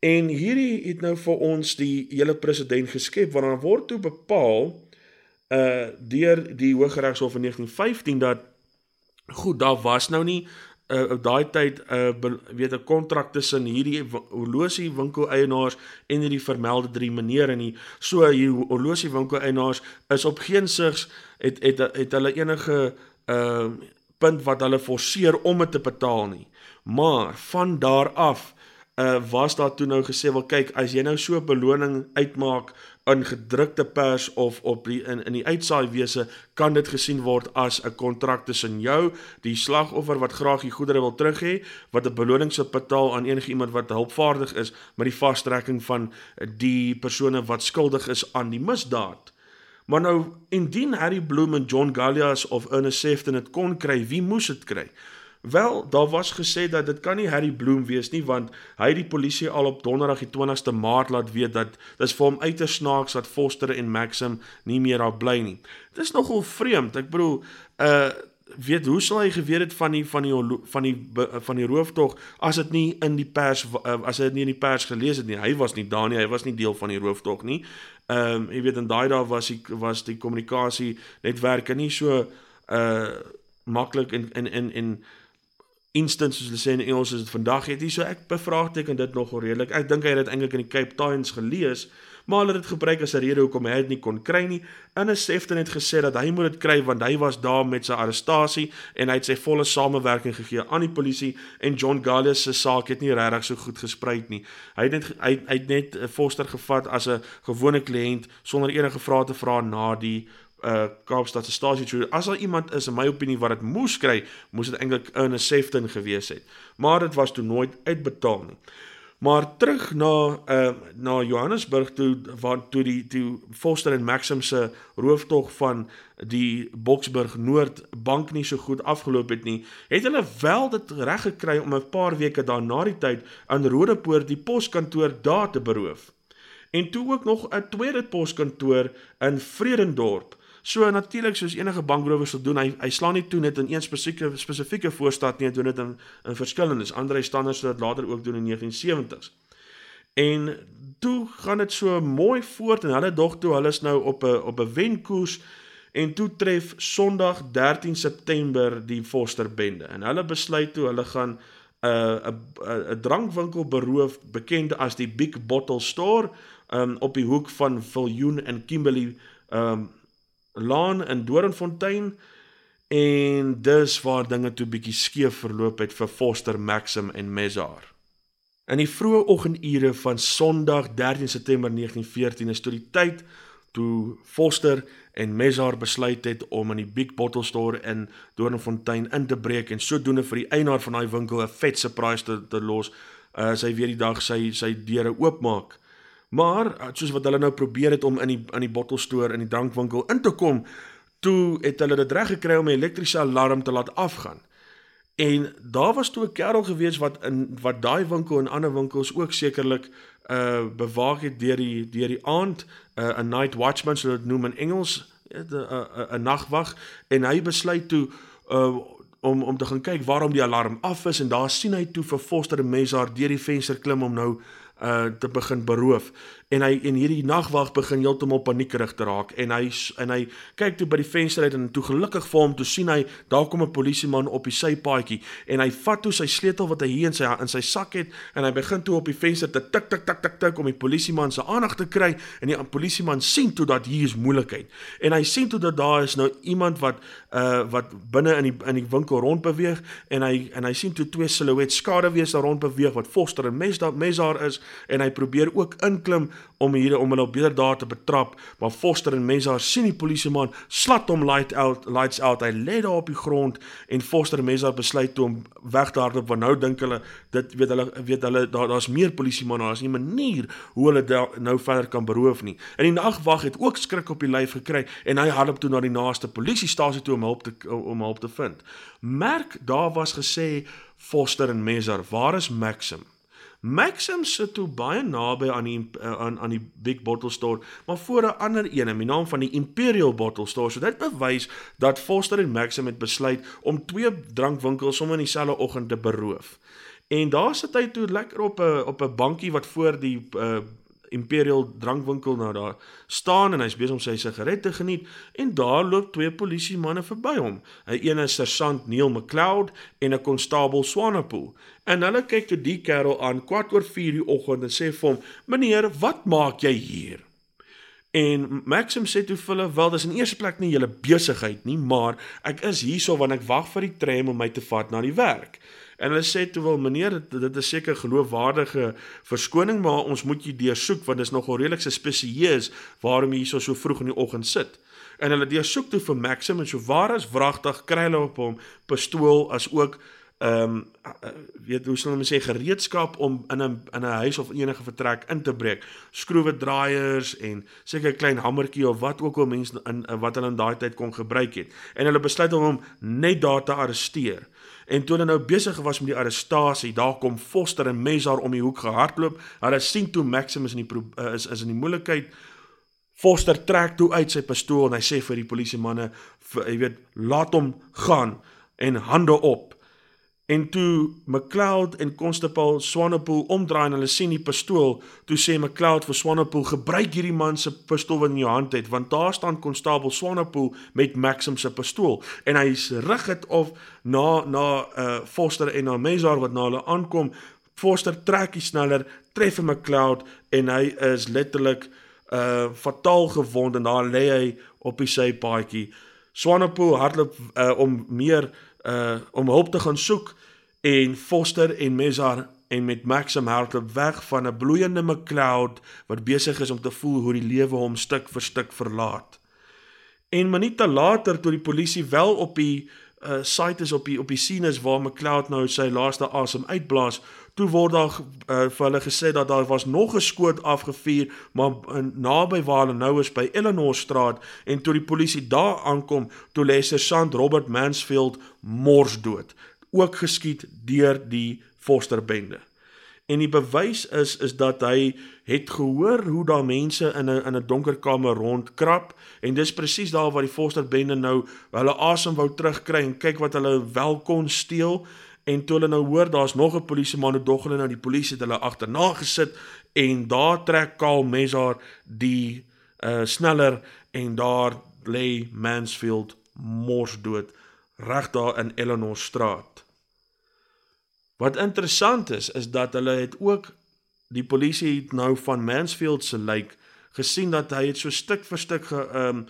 En hierdie het nou vir ons die hele president geskep want dan word toe bepaal uh deur die Hooggeregshof in 1915 dat goed, daar was nou nie uh, op daai tyd 'n uh, weet 'n kontrak tussen hierdie horlosie winkel eienaars en hierdie vermelde drie menere nie. So hier horlosie winkel eienaars is op geen sigs het het het hulle enige uh punt wat hulle forceer om dit te betaal nie. Maar van daar af uh was daar toe nou gesê wel kyk as jy nou so 'n beloning uitmaak in gedrukte pers of op die in in die uitsaai wese kan dit gesien word as 'n kontrak tussen jou die slagoffer wat graag die goedere wil terug hê wat 'n beloning sou betaal aan enige iemand wat hulpvaardig is met die vastrekking van die persone wat skuldig is aan die misdaad. Maar nou indien Harry Bloom en John Gallias of Ernest Sefton dit kon kry, wie moes dit kry? Wel, daar was gesê dat dit kan nie Harry Bloom wees nie want hy het die polisie al op Donderdag die 20ste Maart laat weet dat dis vir hom uiters snaaks dat Foster en Maxim nie meer daar bly nie. Dit is nogal vreemd. Ek bedoel, uh weet hoe sou hy geweet het van die van die van die van die rooftog as dit nie in die pers uh, as hy dit nie in die pers gelees het nie. Hy was nie daar nie. Hy was nie deel van die rooftog nie. Ehm um, jy weet in daai dae was die was die kommunikasie netwerke nie so uh maklik en en en en instant soos hulle sê in Engels is dit vandag het hier so ek bevraagteken dit nogal redelik. Ek dink hy het dit eintlik in die Cape Times gelees, maar hulle het dit gebruik as 'n rede hoekom hy dit nie kon kry nie. In 'n Sefton het gesê dat hy moet dit kry want hy was daar met sy arrestasie en hy het sy volle samewerking gegee aan die polisie en John Gallius se saak het nie regtig so goed gesprei nie. Hy het net hy, hy het net Foster gevat as 'n gewone kliënt sonder enige vrae te vra na die uh Kaapstad se stasie toe. As daar iemand is in my opinie wat dit moes kry, moes dit eintlik in 'n Sefton gewees het. Maar dit was toe nooit uitbetaal nie. Maar terug na uh na Johannesburg toe waar toe die toe Foster en Maxim se rooftog van die Boksburg Noord bank nie so goed afgeloop het nie, het hulle wel dit reg gekry om 'n paar weke daarna die tyd aan Rodepoort die poskantoor daar te beroof. En toe ook nog 'n tweede poskantoor in Vredendorp So natuurlik soos enige bankrower sal doen, hy hy slaan nie toe net in een spesifieke spesifieke voorstad nie, hy doen dit in in verskillendes. Andre standaards sal dit later ook doen in 1970s. En toe gaan dit so mooi voort en hulle dog toe hulle is nou op 'n op 'n wenkoers en toe tref Sondag 13 September die Foster bende. En hulle besluit toe hulle gaan 'n uh, 'n 'n drankwinkel beroof bekend as die Big Bottle Store um, op die hoek van Viljoen en Kimberley um laan in Doringfontein en dis waar dinge toe bietjie skeef verloop het vir Foster Maxim en Mezar. In die vroeë oggendure van Sondag 13 September 1914 is toe die tyd toe Foster en Mezar besluit het om in die Big Bottle Store in Doringfontein in te breek en sodoende vir die eienaar van daai winkel 'n vet surprise te, te los as uh, hy weer die dag sy sy deure oopmaak. Maar eh, soos wat hulle nou probeer het om in die in die bottelstoer in die drankwinkel in te kom, toe het hulle dit reg gekry om 'n elektriese alarm te laat afgaan. En daar was toe 'n kerel gewees wat in wat daai winkel en ander winkels ook sekerlik uh bewaak het deur die deur die aand, 'n uh, night watchman so dit noem in Engels, 'n 'n 'n nagwag en hy besluit toe uh om om te gaan kyk waarom die alarm af is en daar sien hy toe vir Foster en Mesar deur die venster klim om nou uh te begin beroof en hy en hierdie nagwag begin heeltemal paniekerig te raak. En hy en hy kyk toe by die venster uit en toe gelukkig vir hom toe sien hy daar kom 'n polisieman op die sypaadjie. En hy vat toe sy sleutel wat hy hier in sy in sy sak het en hy begin toe op die venster te tik tik tik tik tik om die polisieman se aandag te kry. En die polisieman sien toe dat hier is moeilikheid. En hy sien toe dat daar is nou iemand wat uh wat binne in die in die winkel rond beweeg. En hy en hy sien toe twee silhouet skaduwees daar rond beweeg wat Foster en Mes daar Mes daar is. En hy probeer ook inklim om hier om hulle op beter daar te betrap, maar Foster en mense daar sien die polisieman slat hom light out lights out. Hy lê daar op die grond en Foster en mense daar besluit toe om weg te hardloop want nou dink hulle dit weet hulle weet hulle daar daar's meer polisiemanne, daar's nie 'n manier hoe hulle nou verder kan beroof nie. In die nagwag het ook skrik op die lyf gekry en hy hardloop toe na die naaste polisiestasie toe om hulp te om hulp te vind. Merk daar was gesê Foster en Mesar, waar is Maxim? Maxim sit toe baie naby aan die uh, aan aan die Big Bottle Store, maar voor 'n ander een in die naam van die Imperial Bottle Store. So dit bewys dat Foster en Maxim het besluit om twee drankwinkels sommer in dieselfde oggend te beroof. En daar sit hy toe lekker op 'n op 'n bankie wat voor die uh, Imperial drankwinkel nou daar staan en hy's besig om sy sigaret te geniet en daar loop twee polisie manne verby hom. 'n Een is sergeant Neil McLeod en 'n konstabel Swanepoel. En hulle kyk toe die kerel aan kwart oor 4 die oggend en sê vir hom: "Meneer, wat maak jy hier?" En Maxim sê toe hulle: "Wel, dis in eerste plek nie julle besigheid nie, maar ek is hierso want ek wag vir die tram om my te vat na die werk." En hulle sê toe wel meneer dit, dit is seker geloofwaardige verskoning maar ons moet jy deursoek want dit is nogal redelik spesieus waarom jy hierso so vroeg in die oggend sit. En hulle deursoek toe vir Maxim en so waar as wragtig kry hulle op hom pistool as ook ehm um, weet hoe sal ons sê gereedskap om in 'n in 'n huis of enige vertrek in te breek. Skroewe draaiers en seker 'n klein hamertjie of wat ook al mense in wat hulle in daai tyd kon gebruik het. En hulle besluit om hom net daar te arresteer. En toe hulle nou besig was met die arrestasie, daar kom Foster en Mesar om die hoek gehardloop. Hulle sien toe Maximus in die uh, is is in die moeilikheid. Foster trek toe uit sy pistool en hy sê vir die polisiemanne, jy weet, laat hom gaan en hande op. En toe McLeod en Constable Swanepoel omdraai en hulle sien die pistool, toe sê McLeod vir Swanepoel: "Gebruik hierdie man se pistool wat in jou hand het, want daar staan Constable Swanepoel met Maxim se pistool." En hy rig dit of na na uh Foster en na Mesar wat na hulle aankom. Foster trek die sneller, tref McLeod en hy is letterlik uh fataal gewond en daar lê hy op die sypaadjie. Swanepoel hardloop uh om meer uh om hulp te gaan soek en Foster en Mesar en met Maxim hardloop weg van 'n bloeiende McCloud wat besig is om te voel hoe die lewe hom stuk vir stuk verlaat. En minute later toe die polisie wel op die uh site is op die op die scene is waar McCloud nou sy laaste asem uitblaas, toe word daar uh, vir hulle gesê dat daar was nog 'n skoot afgevuur maar naby waar hulle nou is by Eleanor Straat en toe die polisie daar aankom, toe lê sergeant Robert Mansfield mors dood ook geskiet deur die Foster bende. En die bewys is is dat hy het gehoor hoe daar mense in 'n in 'n donker kamer rondkrap en dis presies daar waar die Foster bende nou hulle asem wou terugkry en kyk wat hulle wel kon steel en toe hulle nou hoor daar's nog 'n polisieman wat dog hulle nou die polisie het hulle agterna gesit en daar trek Kaal Mesar die uh sneller en daar lê Mansfield mors dood reg daar in Eleanor Straat. Wat interessant is is dat hulle het ook die polisie het nou van Mansfield se lijk gesien dat hy het so stuk vir stuk ge ehm um,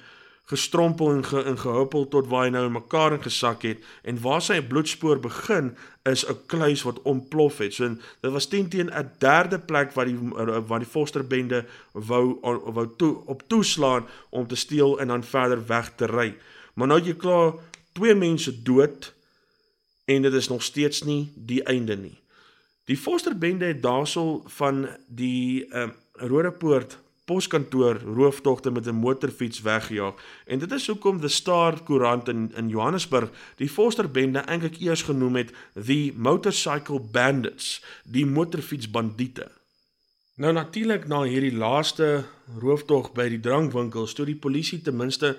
gestrompel en ge, gehuppel tot waar hy nou in mekaar ingesak het en waar sy bloedspoor begin is 'n kluis wat ontplof het. So dit was teen teen 'n derde plek waar die waar die Foster bende wou wou toe op toeslaan om te steel en dan verder weg te ry. Maar nou het jy klaar twee mense dood en dit is nog steeds nie die einde nie. Die Foster bende het daarsel van die ehm uh, Rodepoort poskantoor rooftogte met 'n motorfiets weggejaag en dit is hoekom die Star koerant in in Johannesburg die Foster bende eintlik eers genoem het the motorcycle bandits, die motorfietsbandiete. Nou natuurlik na hierdie laaste rooftog by die drankwinkels toe die polisie ten minste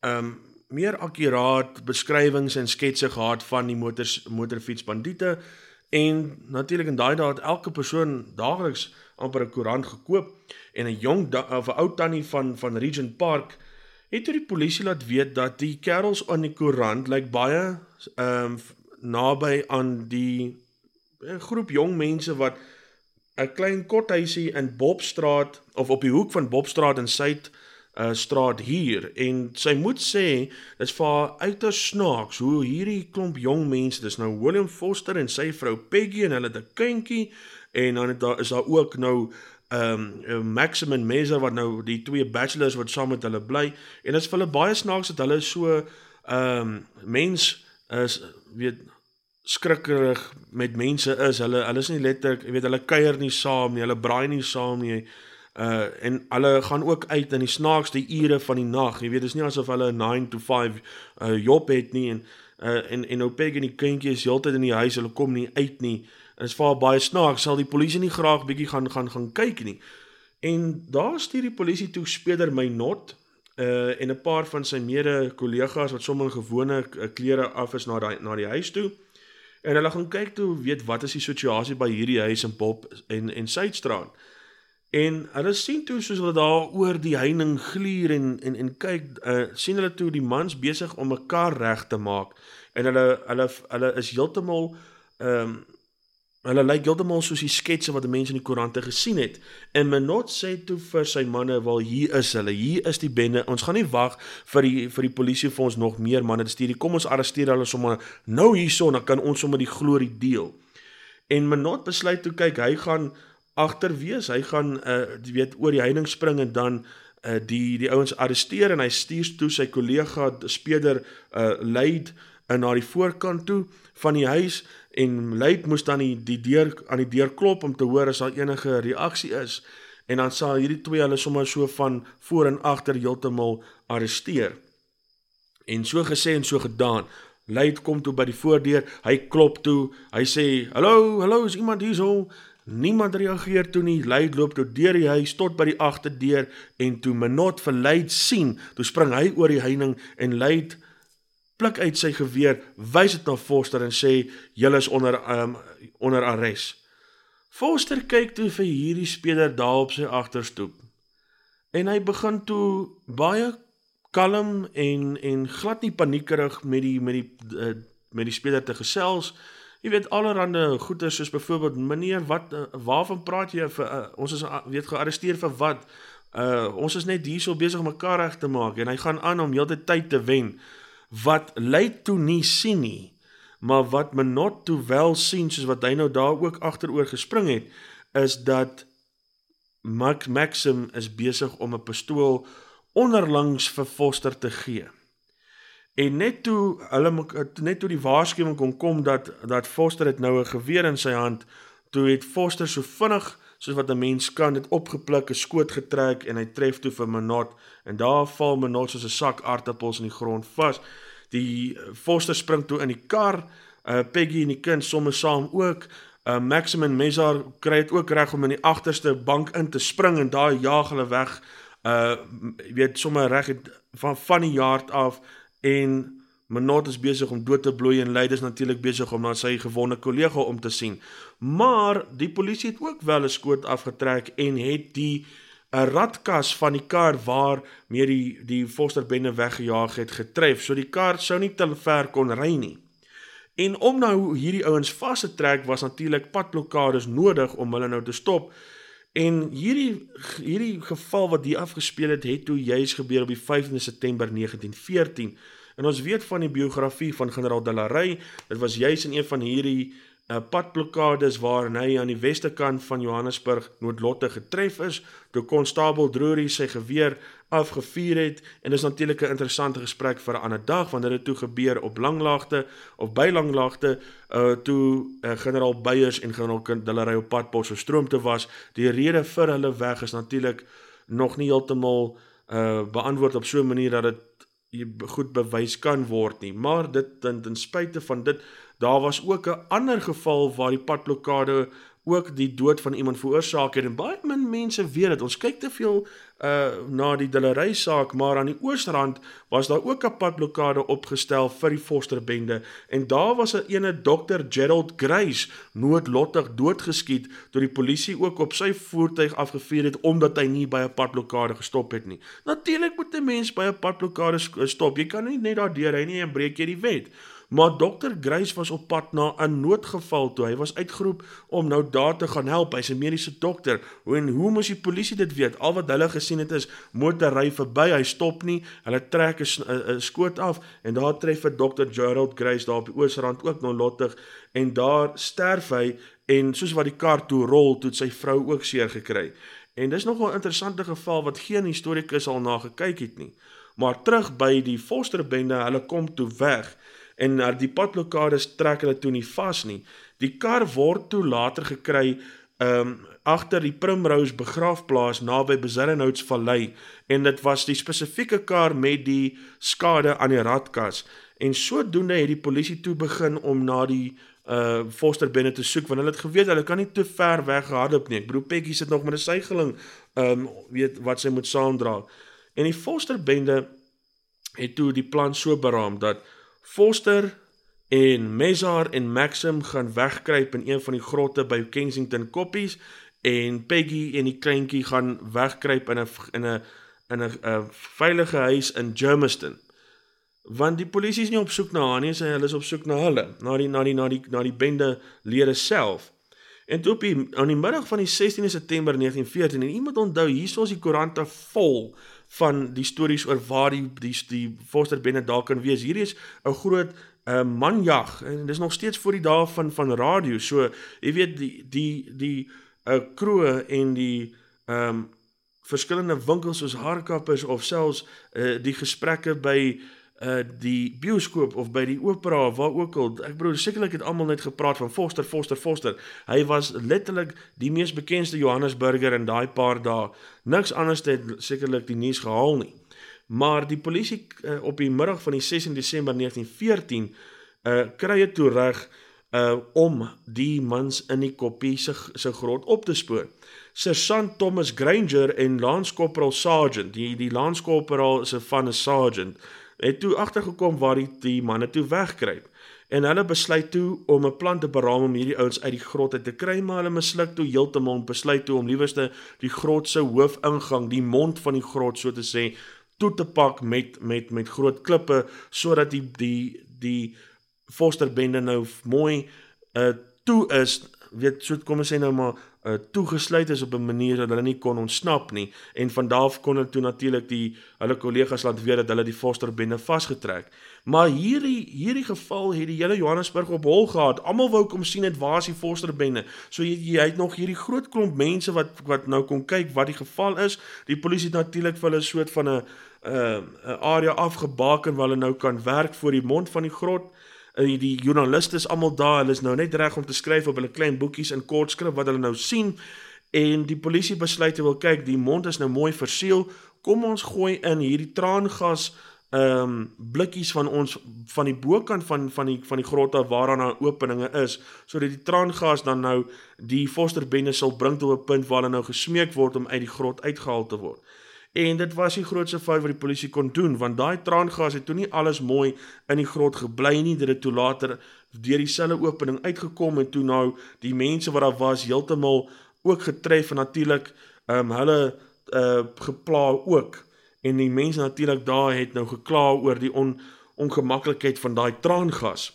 ehm um, meer akkuraat beskrywings en sketse gehad van die motors motorfietsbandiete en natuurlik in daai dae het elke persoon daagliks amper 'n koerant gekoop en 'n jong of 'n ou tannie van van Regent Park het toe die polisie laat weet dat die kerels aan die koerant lyk baie ehm um, naby aan die eh, groep jong mense wat 'n klein kothuisie in Bobstraat of op die hoek van Bobstraat en Suid uh, straat hier. En sy moet sê dit's vir uiters snaaks hoe hierdie klomp jong mense dis nou William Foster en sy vrou Peggy en hulle het 'n kindjie en dan het daar is daar ook nou ehm um, Maxim en Meser wat nou die twee bachelors wat saam met hulle bly. En dit is vir hulle baie snaaks dat hulle so ehm um, mens is weet skrikkerig met mense is. Hulle hulle is nie letterlik weet hulle kuier nie saam nie hulle braai nie saam nie Uh en hulle gaan ook uit in die snaakste ure van die nag. Jy weet, dis nie asof hulle 'n 9 to 5 uh job het nie en uh, en en nou Peggy en die kindjie is heeltyd in die huis, hulle kom nie uit nie. En dit is vir haar baie snaaks, sal die polisie nie graag bietjie gaan gaan gaan kyk nie. En daar stuur die polisie toe Speder my not uh en 'n paar van sy mede kollegas wat sommer gewone klere af is na daai na die huis toe. En hulle gaan kyk toe weet wat is die situasie by hierdie huis in Bob en en Suidstraat. En hulle sien toe soos hulle daar oor die heining gluur en en en kyk uh, sien hulle toe die mans besig om mekaar reg te maak en hulle hulle hulle is heeltemal ehm um, Hulle lyk heeltemal soos die sketse wat mense in die koerante gesien het. En Menot sê toe vir sy manne, "Wel, hier is hulle. Hier is die bende. Ons gaan nie wag vir die vir die polisie vir ons nog meer manne te stuur. Kom ons arresteer hulle sommer nou hierson, dan kan ons sommer die glorie deel." En Menot besluit toe kyk, hy gaan agter wees. Hy gaan uh weet oor die heining spring en dan uh die die ouens arresteer en hy stuur toe sy kollega Speder uh leid uh, na die voorkant toe van die huis en Luit moes dan die, die deur aan die deur klop om te hoor as daar enige reaksie is en dan sal hierdie twee hulle sommer so van voor en agter heeltemal arresteer. En so gesê en so gedaan. Luit kom toe by die voordeur, hy klop toe, hy sê: "Hallo, hallo, is iemand hier so?" Niemand reageer toe nie. Luit loop toe deur die huis tot by die agterdeur en toe Menot vir Luit sien, toe spring hy oor die heining en Luit pluk uit sy geweer, wys dit na Foster en sê julle is onder um, onder arrest. Foster kyk toe vir hierdie speler daar op sy agterstoep. En hy begin toe baie kalm en en glad nie paniekerig met die met die uh, met die speler te gesels. Jy weet allerhande goeie soos byvoorbeeld meneer wat uh, waarvan praat jy vir uh, ons is uh, weet gearresteer vir wat? Uh ons is net hierso besig om mekaar reg te maak en hy gaan aan om heeltyd tyd te wen wat lei toe nie sien nie, maar wat Menot toe wel sien soos wat hy nou daar ook agteroor gespring het, is dat Max Maxim is besig om 'n pistool onderlangs vir Foster te gee. En net toe hulle net toe die waarskuwing kon kom dat dat Foster het nou 'n geweer in sy hand, toe het Foster so vinnig soos wat 'n mens kan dit opgepluk, 'n skoot getrek en hy tref toe vir Menot en daar val Menot soos 'n sak aardappels in die grond vas. Die Foster spring toe in die kar, uh, Peggy en die kind somme saam ook. Uh, Maxim en Mezar kry dit ook reg om in die agterste bank in te spring en daar jaag hulle weg. Uh weet sommer reg van van die yard af en Menot is besig om dood te bloei en is natuurlik besig om na sy gewonde kollega om te sien. Maar die polisie het ook wel 'n skoot afgetrek en het die 'n radkas van die kar waar meer die die Fosterbende weggejaag het getref. So die kar sou nie te ver kon ry nie. En om nou hierdie ouens vas te trek was natuurlik padblokkades nodig om hulle nou te stop. En hierdie hierdie geval wat hier afgespeel het, het toe juis gebeur op die 15de September 1914. En ons weet van die biografie van generaal Delarey, dit was juis in een van hierdie uh, padblokkades waar hy aan die weste kant van Johannesburg noodlotte getref is, toe konstabel Drury sy geweer afgevuur het en dis natuurlik 'n interessante gesprek vir 'n ander dag wanneer dit toe gebeur op Langlaagte of by Langlaagte uh toe uh, generaal Beyers en generaal Delarey op pad pos stroom te was, die rede vir hulle weg is natuurlik nog nie heeltemal uh beantwoord op so 'n manier dat dit goed bewys kan word nie. Maar dit ten, ten spyte van dit, daar was ook 'n ander geval waar die padblokkade ook die dood van iemand veroorsaak het en baie min mense weet dit. Ons kyk te veel uh na die Dillery saak, maar aan die Oostrand was daar ook 'n padblokkade opgestel vir die Fosterbende en daar was 'n ene Dr Gerald Grace noodlottig doodgeskiet toe die polisie ook op sy voertuig afgevuur het omdat hy nie by 'n padblokkade gestop het nie. Natuurlik moet 'n mens by 'n padblokkade stop. Jy kan nie net daar deur ry nie en breek jy die wet. Maar Dr Grace was op pad na 'n noodgeval toe. Hy was uitgeroep om nou daar te gaan help. Hy's 'n mediese dokter. En hoe moes die polisie dit weet? Al wat hulle gesien het is motor ry verby, hy stop nie. Hulle trek 'n skoot af en daar tref vir Dr Gerald Grace daar op die Oosrand ook nou lottig en daar sterf hy en soos wat die kar toe rol, toe sy vrou ook seer gekry. En dis nogal 'n interessante geval wat geen historikus al na gekyk het nie. Maar terug by die Fosterbende, hulle kom toe weg en na die padblokkades trek hulle toe nie vas nie. Die kar word toe later gekry um agter die Primrose begraafplaas naby Bezuidenhouts Vallei en dit was die spesifieke kar met die skade aan die radkas En sodoende het die polisie toe begin om na die uh Foster binne te soek want hulle het geweet hulle kan nie te ver weg gehardloop nie. Ek bedoel Peggy sit nog met 'n suigeling um weet wat sy moet saamdra. En die Foster bende het toe die plan so beraam dat Foster en Mezar en Maxim gaan wegkruip in een van die grotte by Kensington Koppies en Peggy en die kleintjie gaan wegkruip in 'n in 'n in 'n veilige huis in Germiston. Want die polisie is nie op soek na haar nie, sy hulle is op soek na hulle, na die na die na die na die bende lede self. En toe op die aan die middag van die 16de September 1914 en iemand onthou hierso is die koerante vol van die stories oor waar die die die Foster bende daar kan wees. Hierdie is 'n groot uh, manjag en dis nog steeds voor die dae van van radio. So jy weet die die die uh, kroe en die ehm um, verskillende winkels soos haarkappers of selfs uh, die gesprekke by uh die bioskoop of by die opera waar ook al ek bedoel sekerlik het almal net gepraat van Foster Foster Foster. Hy was letterlik die mees bekendste Johannesburger in daai paar dae. Niks anders het sekerlik die nuus gehaal nie. Maar die polisie uh, op die middag van die 16 Desember 1914 uh kry dit toe reg uh om die mans in die koppie se se grot op te spoor. Sergeant Thomas Granger en Lance Corporal Sergeant, die die Lance Corporal is 'n van 'n sergeant, het toe agtergekom waar die die manne toe wegkruip. En hulle besluit toe om 'n plan te beraam om hierdie ouens uit die grot uit te kry, maar hulle misluk toe heeltemal besluit toe om liewerste die grot se hoofingang, die mond van die grot so te sê, toe te pak met met met groot klippe sodat die die die fosterbende nou mooi uh toe is weet so kom ons sê nou maar uh toegesluit is op 'n manier dat hulle nie kon ontsnap nie. En van daar af kon hulle toe natuurlik die hulle kollegas laat weet dat hulle die fosterbende vasgetrek maar hierdie hierdie geval het die hele Johannesburg op hol gehad. Almal wou kom sien net waar is die fosterbende so jy, jy het nog hierdie groot klomp mense wat wat nou kom kyk wat die geval is. Die polisie het natuurlik vir hulle soort van 'n 'n uh, 'n area afgebaken waar hulle nou kan werk voor die mond van die grot. En uh, die joernaliste is almal daar. Hulle is nou net reg om te skryf op hulle klein boekies in kortskrif wat hulle nou sien. En die polisie besluit te wil kyk, die mond is nou mooi verseël. Kom ons gooi in hierdie traangas ehm um, blikkies van ons van die bokant van van die van die grot af waaraan daar openinge is sodat die traangas dan nou die fosterbenne sal bring tot 'n punt waar hulle nou gesmeek word om uit die grot uitgehaal te word. En dit was die grootste fout wat die polisie kon doen want daai traangas het toe nie alles mooi in die grot gebly nie dit het toe later deur dieselfde opening uitgekom en toe nou die mense wat daar was heeltemal ook getref en natuurlik ehm um, hulle uh gepla ook en die mense natuurlik daar het nou gekla oor die on, ongemaklikheid van daai traangas.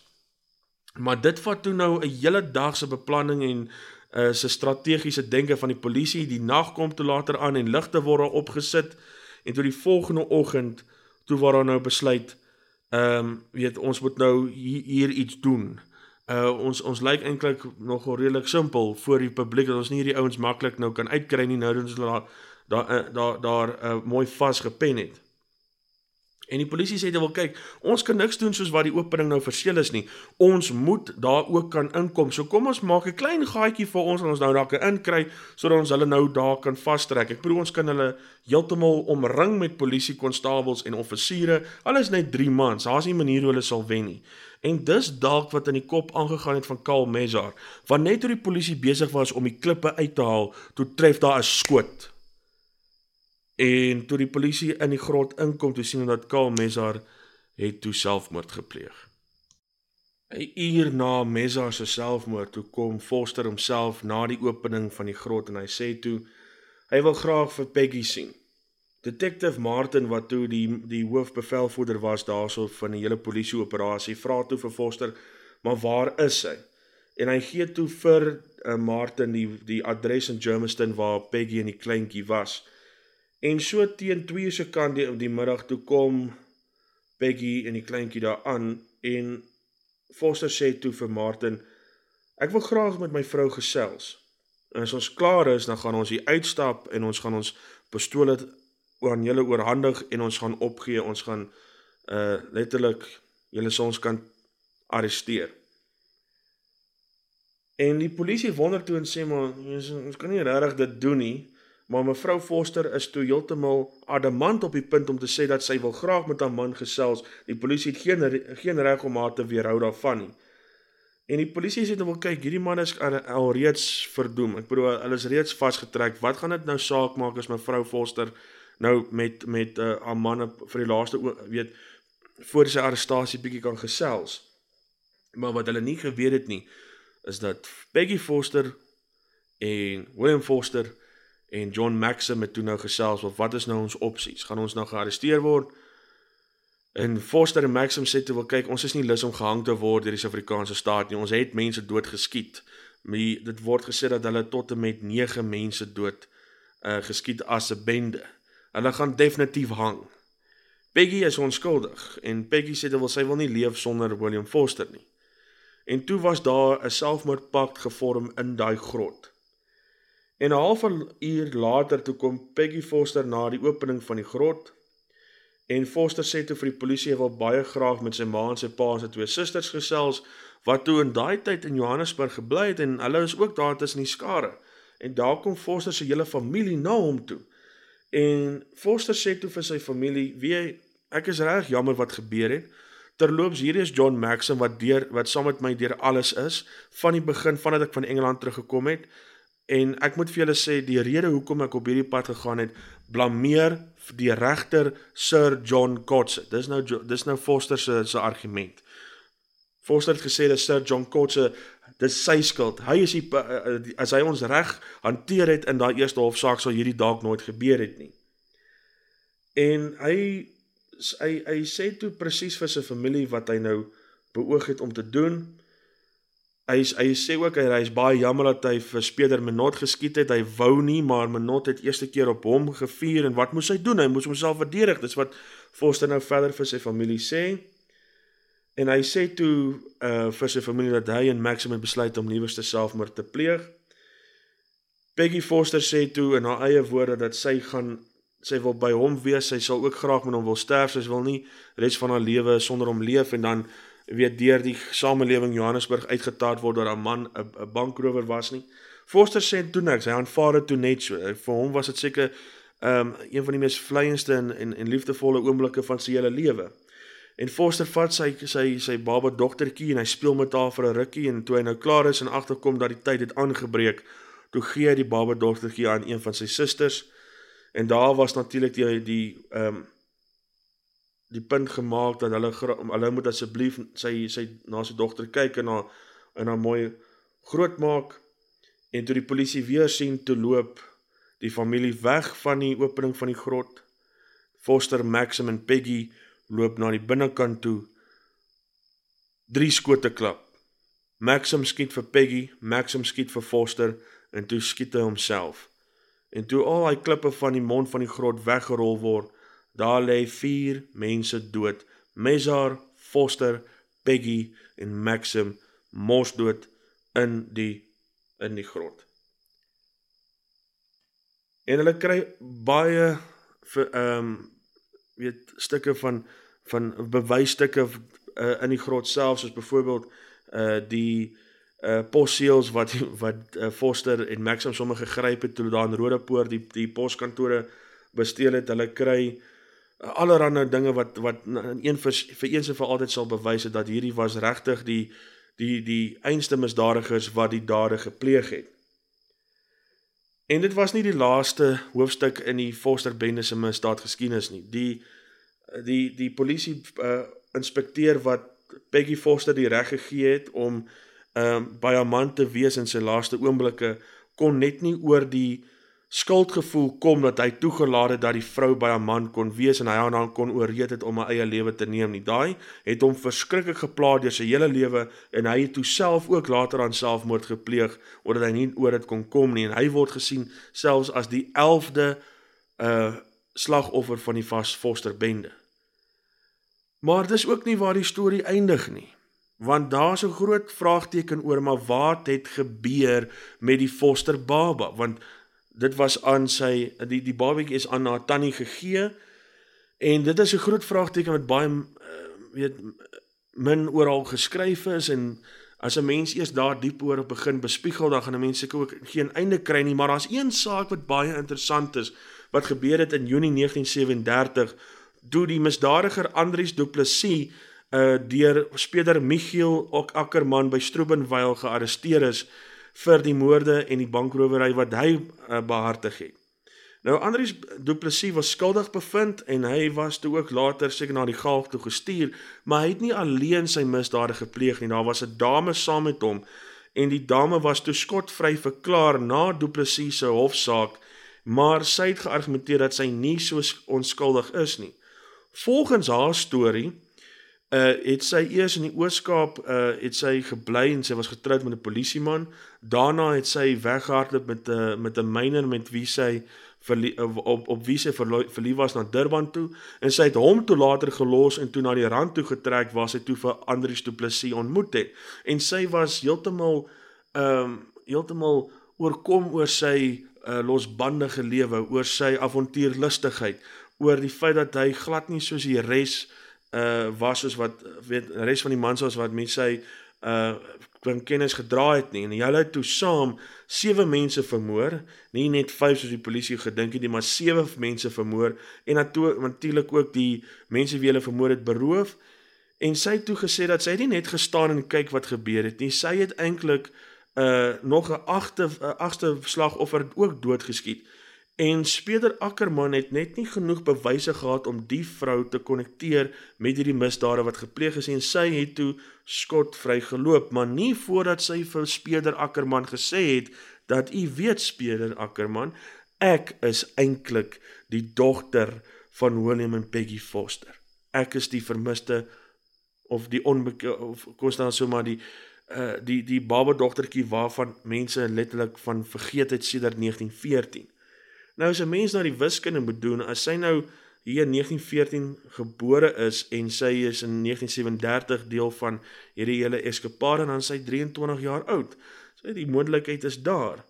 Maar dit vat toe nou 'n hele dag se beplanning en uh, se strategiese denke van die polisie. Die nag kom te later aan en ligte word opgesit en toe die volgende oggend toe word daar nou besluit ehm um, weet ons moet nou hier, hier iets doen. Uh ons ons lyk eintlik nogal redelik simpel voor die publiek dat ons nie hierdie ouens maklik nou kan uitkry nie nou dat ons daar daar daar daar, daar uh, mooi vasgepen het. En die polisie sê dit wil kyk, ons kan niks doen soos wat die opening nou verseël is nie. Ons moet daar ook kan inkom. So kom ons maak 'n klein gaatjie vir ons en ons nou daar kan inkry sodat ons hulle nou daar kan vastrek. Ek bedoel ons kan hulle heeltemal omring met polisie konstabels en offisiere. Alles net 3 mans. Daar's nie 'n manier hoe hulle sal wen nie. En dis dalk wat in die kop aangegaan het van Karl Mezar. Want net toe die polisie besig was om die klippe uit te haal, toe tref daar 'n skoot. En toe die polisie in die grot inkom, toe sien hulle dat Karl Mezar het toe selfmoord gepleeg. 'n Uur na Mezar se selfmoord, toe kom Foster homself na die opening van die grot en hy sê toe hy wil graag vir Peggy sien. Detective Martin wat toe die die hoofbevelvoerder was daarso van die hele polisie operasie, vra toe vir Foster, "Maar waar is hy?" En hy gee toe vir uh, Martin die die adres in Germiston waar Peggy en die kleintjie was. En so teen 2 se kant die, die middag toe kom Peggy en die kleintjie daar aan en Foster sê toe vir Martin ek wil graag met my vrou gesels. En as ons klaar is, dan gaan ons hier uitstap en ons gaan ons pistole aan julle oorhandig en ons gaan opgee. Ons gaan uh letterlik julle sou ons kan arresteer. En die polisie wonder toe en sê maar ons, ons kan nie regtig dit doen nie maar mevrou Foster is toe heeltemal adamant op die punt om te sê dat sy wil graag met haar man gesels. Die polisie het geen geen reg om haar te weerhou daarvan nie. En die polisie sê dan wil kyk, hierdie man is al reeds verdoem. Ek bedoel, hulle is reeds vasgetrek. Wat gaan dit nou saak maak as mevrou Foster nou met met uh, haar man vir die laaste weet voor sy arrestasie bietjie kan gesels? Maar wat hulle nie geweet het nie, is dat Peggy Foster en William Foster en John Maxim het toe nou gesels of wat is nou ons opsies? Gaan ons nou gearresteer word? En Foster en Maxim sê toe wil kyk, ons is nie lus om gehang te word deur die Suid-Afrikaanse staat nie. Ons het mense doodgeskiet. Maar dit word gesê dat hulle tot en met 9 mense dood uh geskiet as 'n bende. Hulle gaan definitief hang. Peggy is onskuldig en Peggy sê dit wil sy wil nie leef sonder William Foster nie. En toe was daar 'n selfmoordpakt gevorm in daai grot. En 'n halfuur later toe kom Peggy Foster na die opening van die grot. En Foster sê toe vir die polisie hy wil baie graag met sy ma en sy pa en sy twee susters gesels wat toe in daai tyd in Johannesburg gebly het en hulle is ook daar tussen die skare. En daar kom Foster se hele familie na hom toe. En Foster sê toe vir sy familie: "Wie ek is reg jammer wat gebeur het." Terloops, hier is John Maxim wat deur wat saam met my deur alles is van die begin vandat ek van Engeland teruggekom het. En ek moet vir julle sê die rede hoekom ek op hierdie pad gegaan het, blameer die regter Sir John Coetzee. Dis nou dis nou Foster se se argument. Foster het gesê dat Sir John Coetzee dis sy skuld. Hy is die eh, eh, as hy ons reg hanteer het in daai eerste hofsaak sou hierdie dalk nooit gebeur het nie. En hy hy hy sê toe presies vir sy familie wat hy nou beoog het om te doen. Hy hy sê ook hy is baie jammer dat hy vir Speeder Menot geskiet het. Hy wou nie, maar Menot het eerste keer op hom gevuur en wat moes hy doen? Hy moes homself verdedig. Dis wat Foster nou verder vir sy familie sê. En hy sê toe uh vir sy familie dat hy en Maxim het besluit om liewerste selfmoord te pleeg. Peggy Foster sê toe in haar eie woorde dat sy gaan sy wil by hom wees. Sy sal ook graag met hom wil sterf. Sy wil nie res van haar lewe sonder hom leef en dan weet deur die samelewing Johannesburg uitgetaard word dat 'n man 'n bankrower was nie. Foster sê toe niks. Hy aanvaar dit toe net so. Vir hom was dit seker um een van die mees vleiendste en en, en liefdevolle oomblikke van sy hele lewe. En Foster vat sy sy sy baba dogtertjie en hy speel met haar vir 'n rukkie en toe hy nou klaar is en agterkom dat die tyd het aangebreek, toe gee hy die baba dogtertjie aan een van sy susters. En daar was natuurlik die die um die punt gemaak dat hulle hulle moet asseblief sy sy na sy dogter kyk en haar en haar mooi grootmaak en toe die polisie weer sien toe loop die familie weg van die opening van die grot Foster Maxim en Peggy loop na die binnekant toe drie skote klap. Maxim skiet vir Peggy Maxim skiet vir Foster en toe skiet hy homself. En toe al daai klippe van die mond van die grot weggerol word Daar lê 4 mense dood. Mezar, Foster, Peggy en Maxim mos dood in die in die grot. En hulle kry baie vir ehm um, weet stukke van van bewysstukke uh, in die grot self soos byvoorbeeld uh die uh posseels wat wat uh, Foster en Maxim sommer gegryp het toe daar in Rodepoort die die poskantore besteel het. Hulle kry allerlei dinge wat wat een vir vir eens en vir altyd sal bewys het dat hierdie was regtig die die die einste misdadigers wat die dade gepleeg het. En dit was nie die laaste hoofstuk in die Foster Bende se misdaadgeskiedenis nie. Die die die polisie uh, inspekteur wat Peggy Foster die reg gegee het om um, by haar man te wees in sy laaste oomblikke kon net nie oor die skuldgevoel kom dat hy toegelaat het dat die vrou by 'n man kon wees en hy haar dan kon ooreed het om 'n eie lewe te neem nie. Daai het hom verskriklik geplaag deur sy hele lewe en hy het toe self ook later aan selfmoord gepleeg omdat hy nie oor dit kon kom nie en hy word gesien selfs as die 11de uh slagoffer van die Vas Foster bende. Maar dis ook nie waar die storie eindig nie. Want daar's 'n groot vraagteken oor maar wat het gebeur met die Foster baba want dit was aan sy die die babatjie is aan haar tannie gegee. En dit is 'n groot vraagteken wat baie uh, weet min oral geskryf is. En As 'n mens eers daar diep oor begin bespiegel, dan gaan 'n mens seker ook geen einde kry nie, maar daar's een saak wat baie interessant is wat gebeur het in Junie 1937 toe die misdadiger Andries Du Plessis uh deur speler Michiel Ackerman by Strobenwyl gearresteer is vir die moorde en die bankrowery wat hy uh, behartig het. Nou Andries Du Plessis was skuldig bevind en hy was toe ook later seker na die galg toe gestuur, maar hy het nie alleen sy misdade gepleeg nie. Daar was 'n dame saam met hom en die dame was toe skotvry verklaar na Du Plessis se hofsaak, maar sy het geargumenteer dat sy nie so onskuldig is nie. Volgens haar storie uh het sy eers in die Oos-Kaap uh het sy gebly en sy was getroud met 'n polisieman. Daarna het sy weggehardloop met 'n uh, met 'n myner met wie sy op op wie sy verlief was na Durban toe en sy het hom toe later gelos en toe na die rand toe getrek waar sy toe vir Andrius Du Plessis ontmoet het en sy was heeltemal ehm um, heeltemal oorkom oor sy uh, losbandige lewe oor sy avontuurlustigheid oor die feit dat hy glad nie soos die res uh was soos wat weet res van die mans was wat mense sy uh kennis gedra het nie en hulle het toe saam sewe mense vermoor, nie net vyf soos die polisie gedink het nie, maar sewe mense vermoor en natuurlik ook die mense wie hulle vermoor het beroof. En sy het toe gesê dat sy nie net gestaan en kyk wat gebeur het nie, sy het eintlik uh nog 'n agste agste slagoffer ook doodgeskiet. En Speder Ackerman het net nie genoeg bewyse gehad om die vrou te konnekteer met hierdie misdade wat gepleeg is en sy het toe skotvry geloop, maar nie voordat sy vir Speder Ackerman gesê het dat u weet Speder Ackerman, ek is eintlik die dogter van William en Peggy Foster. Ek is die vermiste of die onbekende of kos dan sommer die uh die die baba dogtertjie waarvan mense letterlik van vergeet het sedert 1914. Nou as 'n mens na die wiskunde moet doen, as sy nou hier in 1914 gebore is en sy is in 1937 deel van hierdie hele eskapade dan sy 23 jaar oud. So die moontlikheid is daar.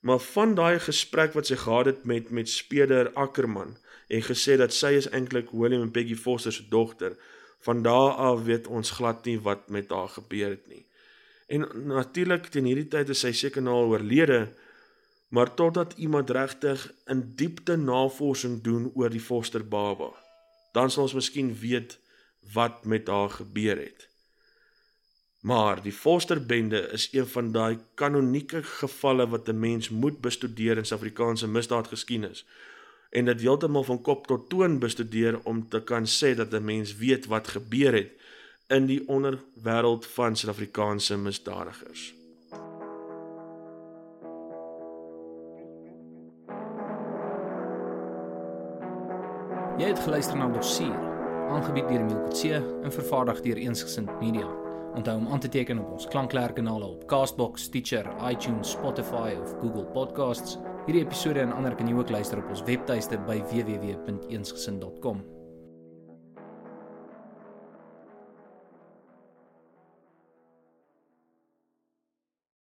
Maar van daai gesprek wat sy gehad het met met Speder Ackerman en gesê dat sy is eintlik William en Peggy Foster se dogter, van daardie af weet ons glad nie wat met haar gebeur het nie. En natuurlik teen hierdie tyd is sy seker nou al oorlede, maar totdat iemand regtig in diepte navorsing doen oor die foster baba, dan sal ons miskien weet wat met haar gebeur het. Maar die fosterbende is een van daai kanonieke gevalle wat 'n mens moet bestudeer in Suid-Afrikaanse misdaadgeskiedenis en dit heeltemal van kop tot toon bestudeer om te kan sê dat 'n mens weet wat gebeur het in die onderwêreld van Suid-Afrikaanse misdadigers. Jy het geluister na Dossier, aangebied deur Milkutse en vervaardig deur Eensgesind Media. Onthou om aan te teken op ons klankklerkanale op Castbox, Stitcher, iTunes, Spotify of Google Podcasts. Hierdie episode en ander kan jy ook luister op ons webtuiste by www.eensgesind.com.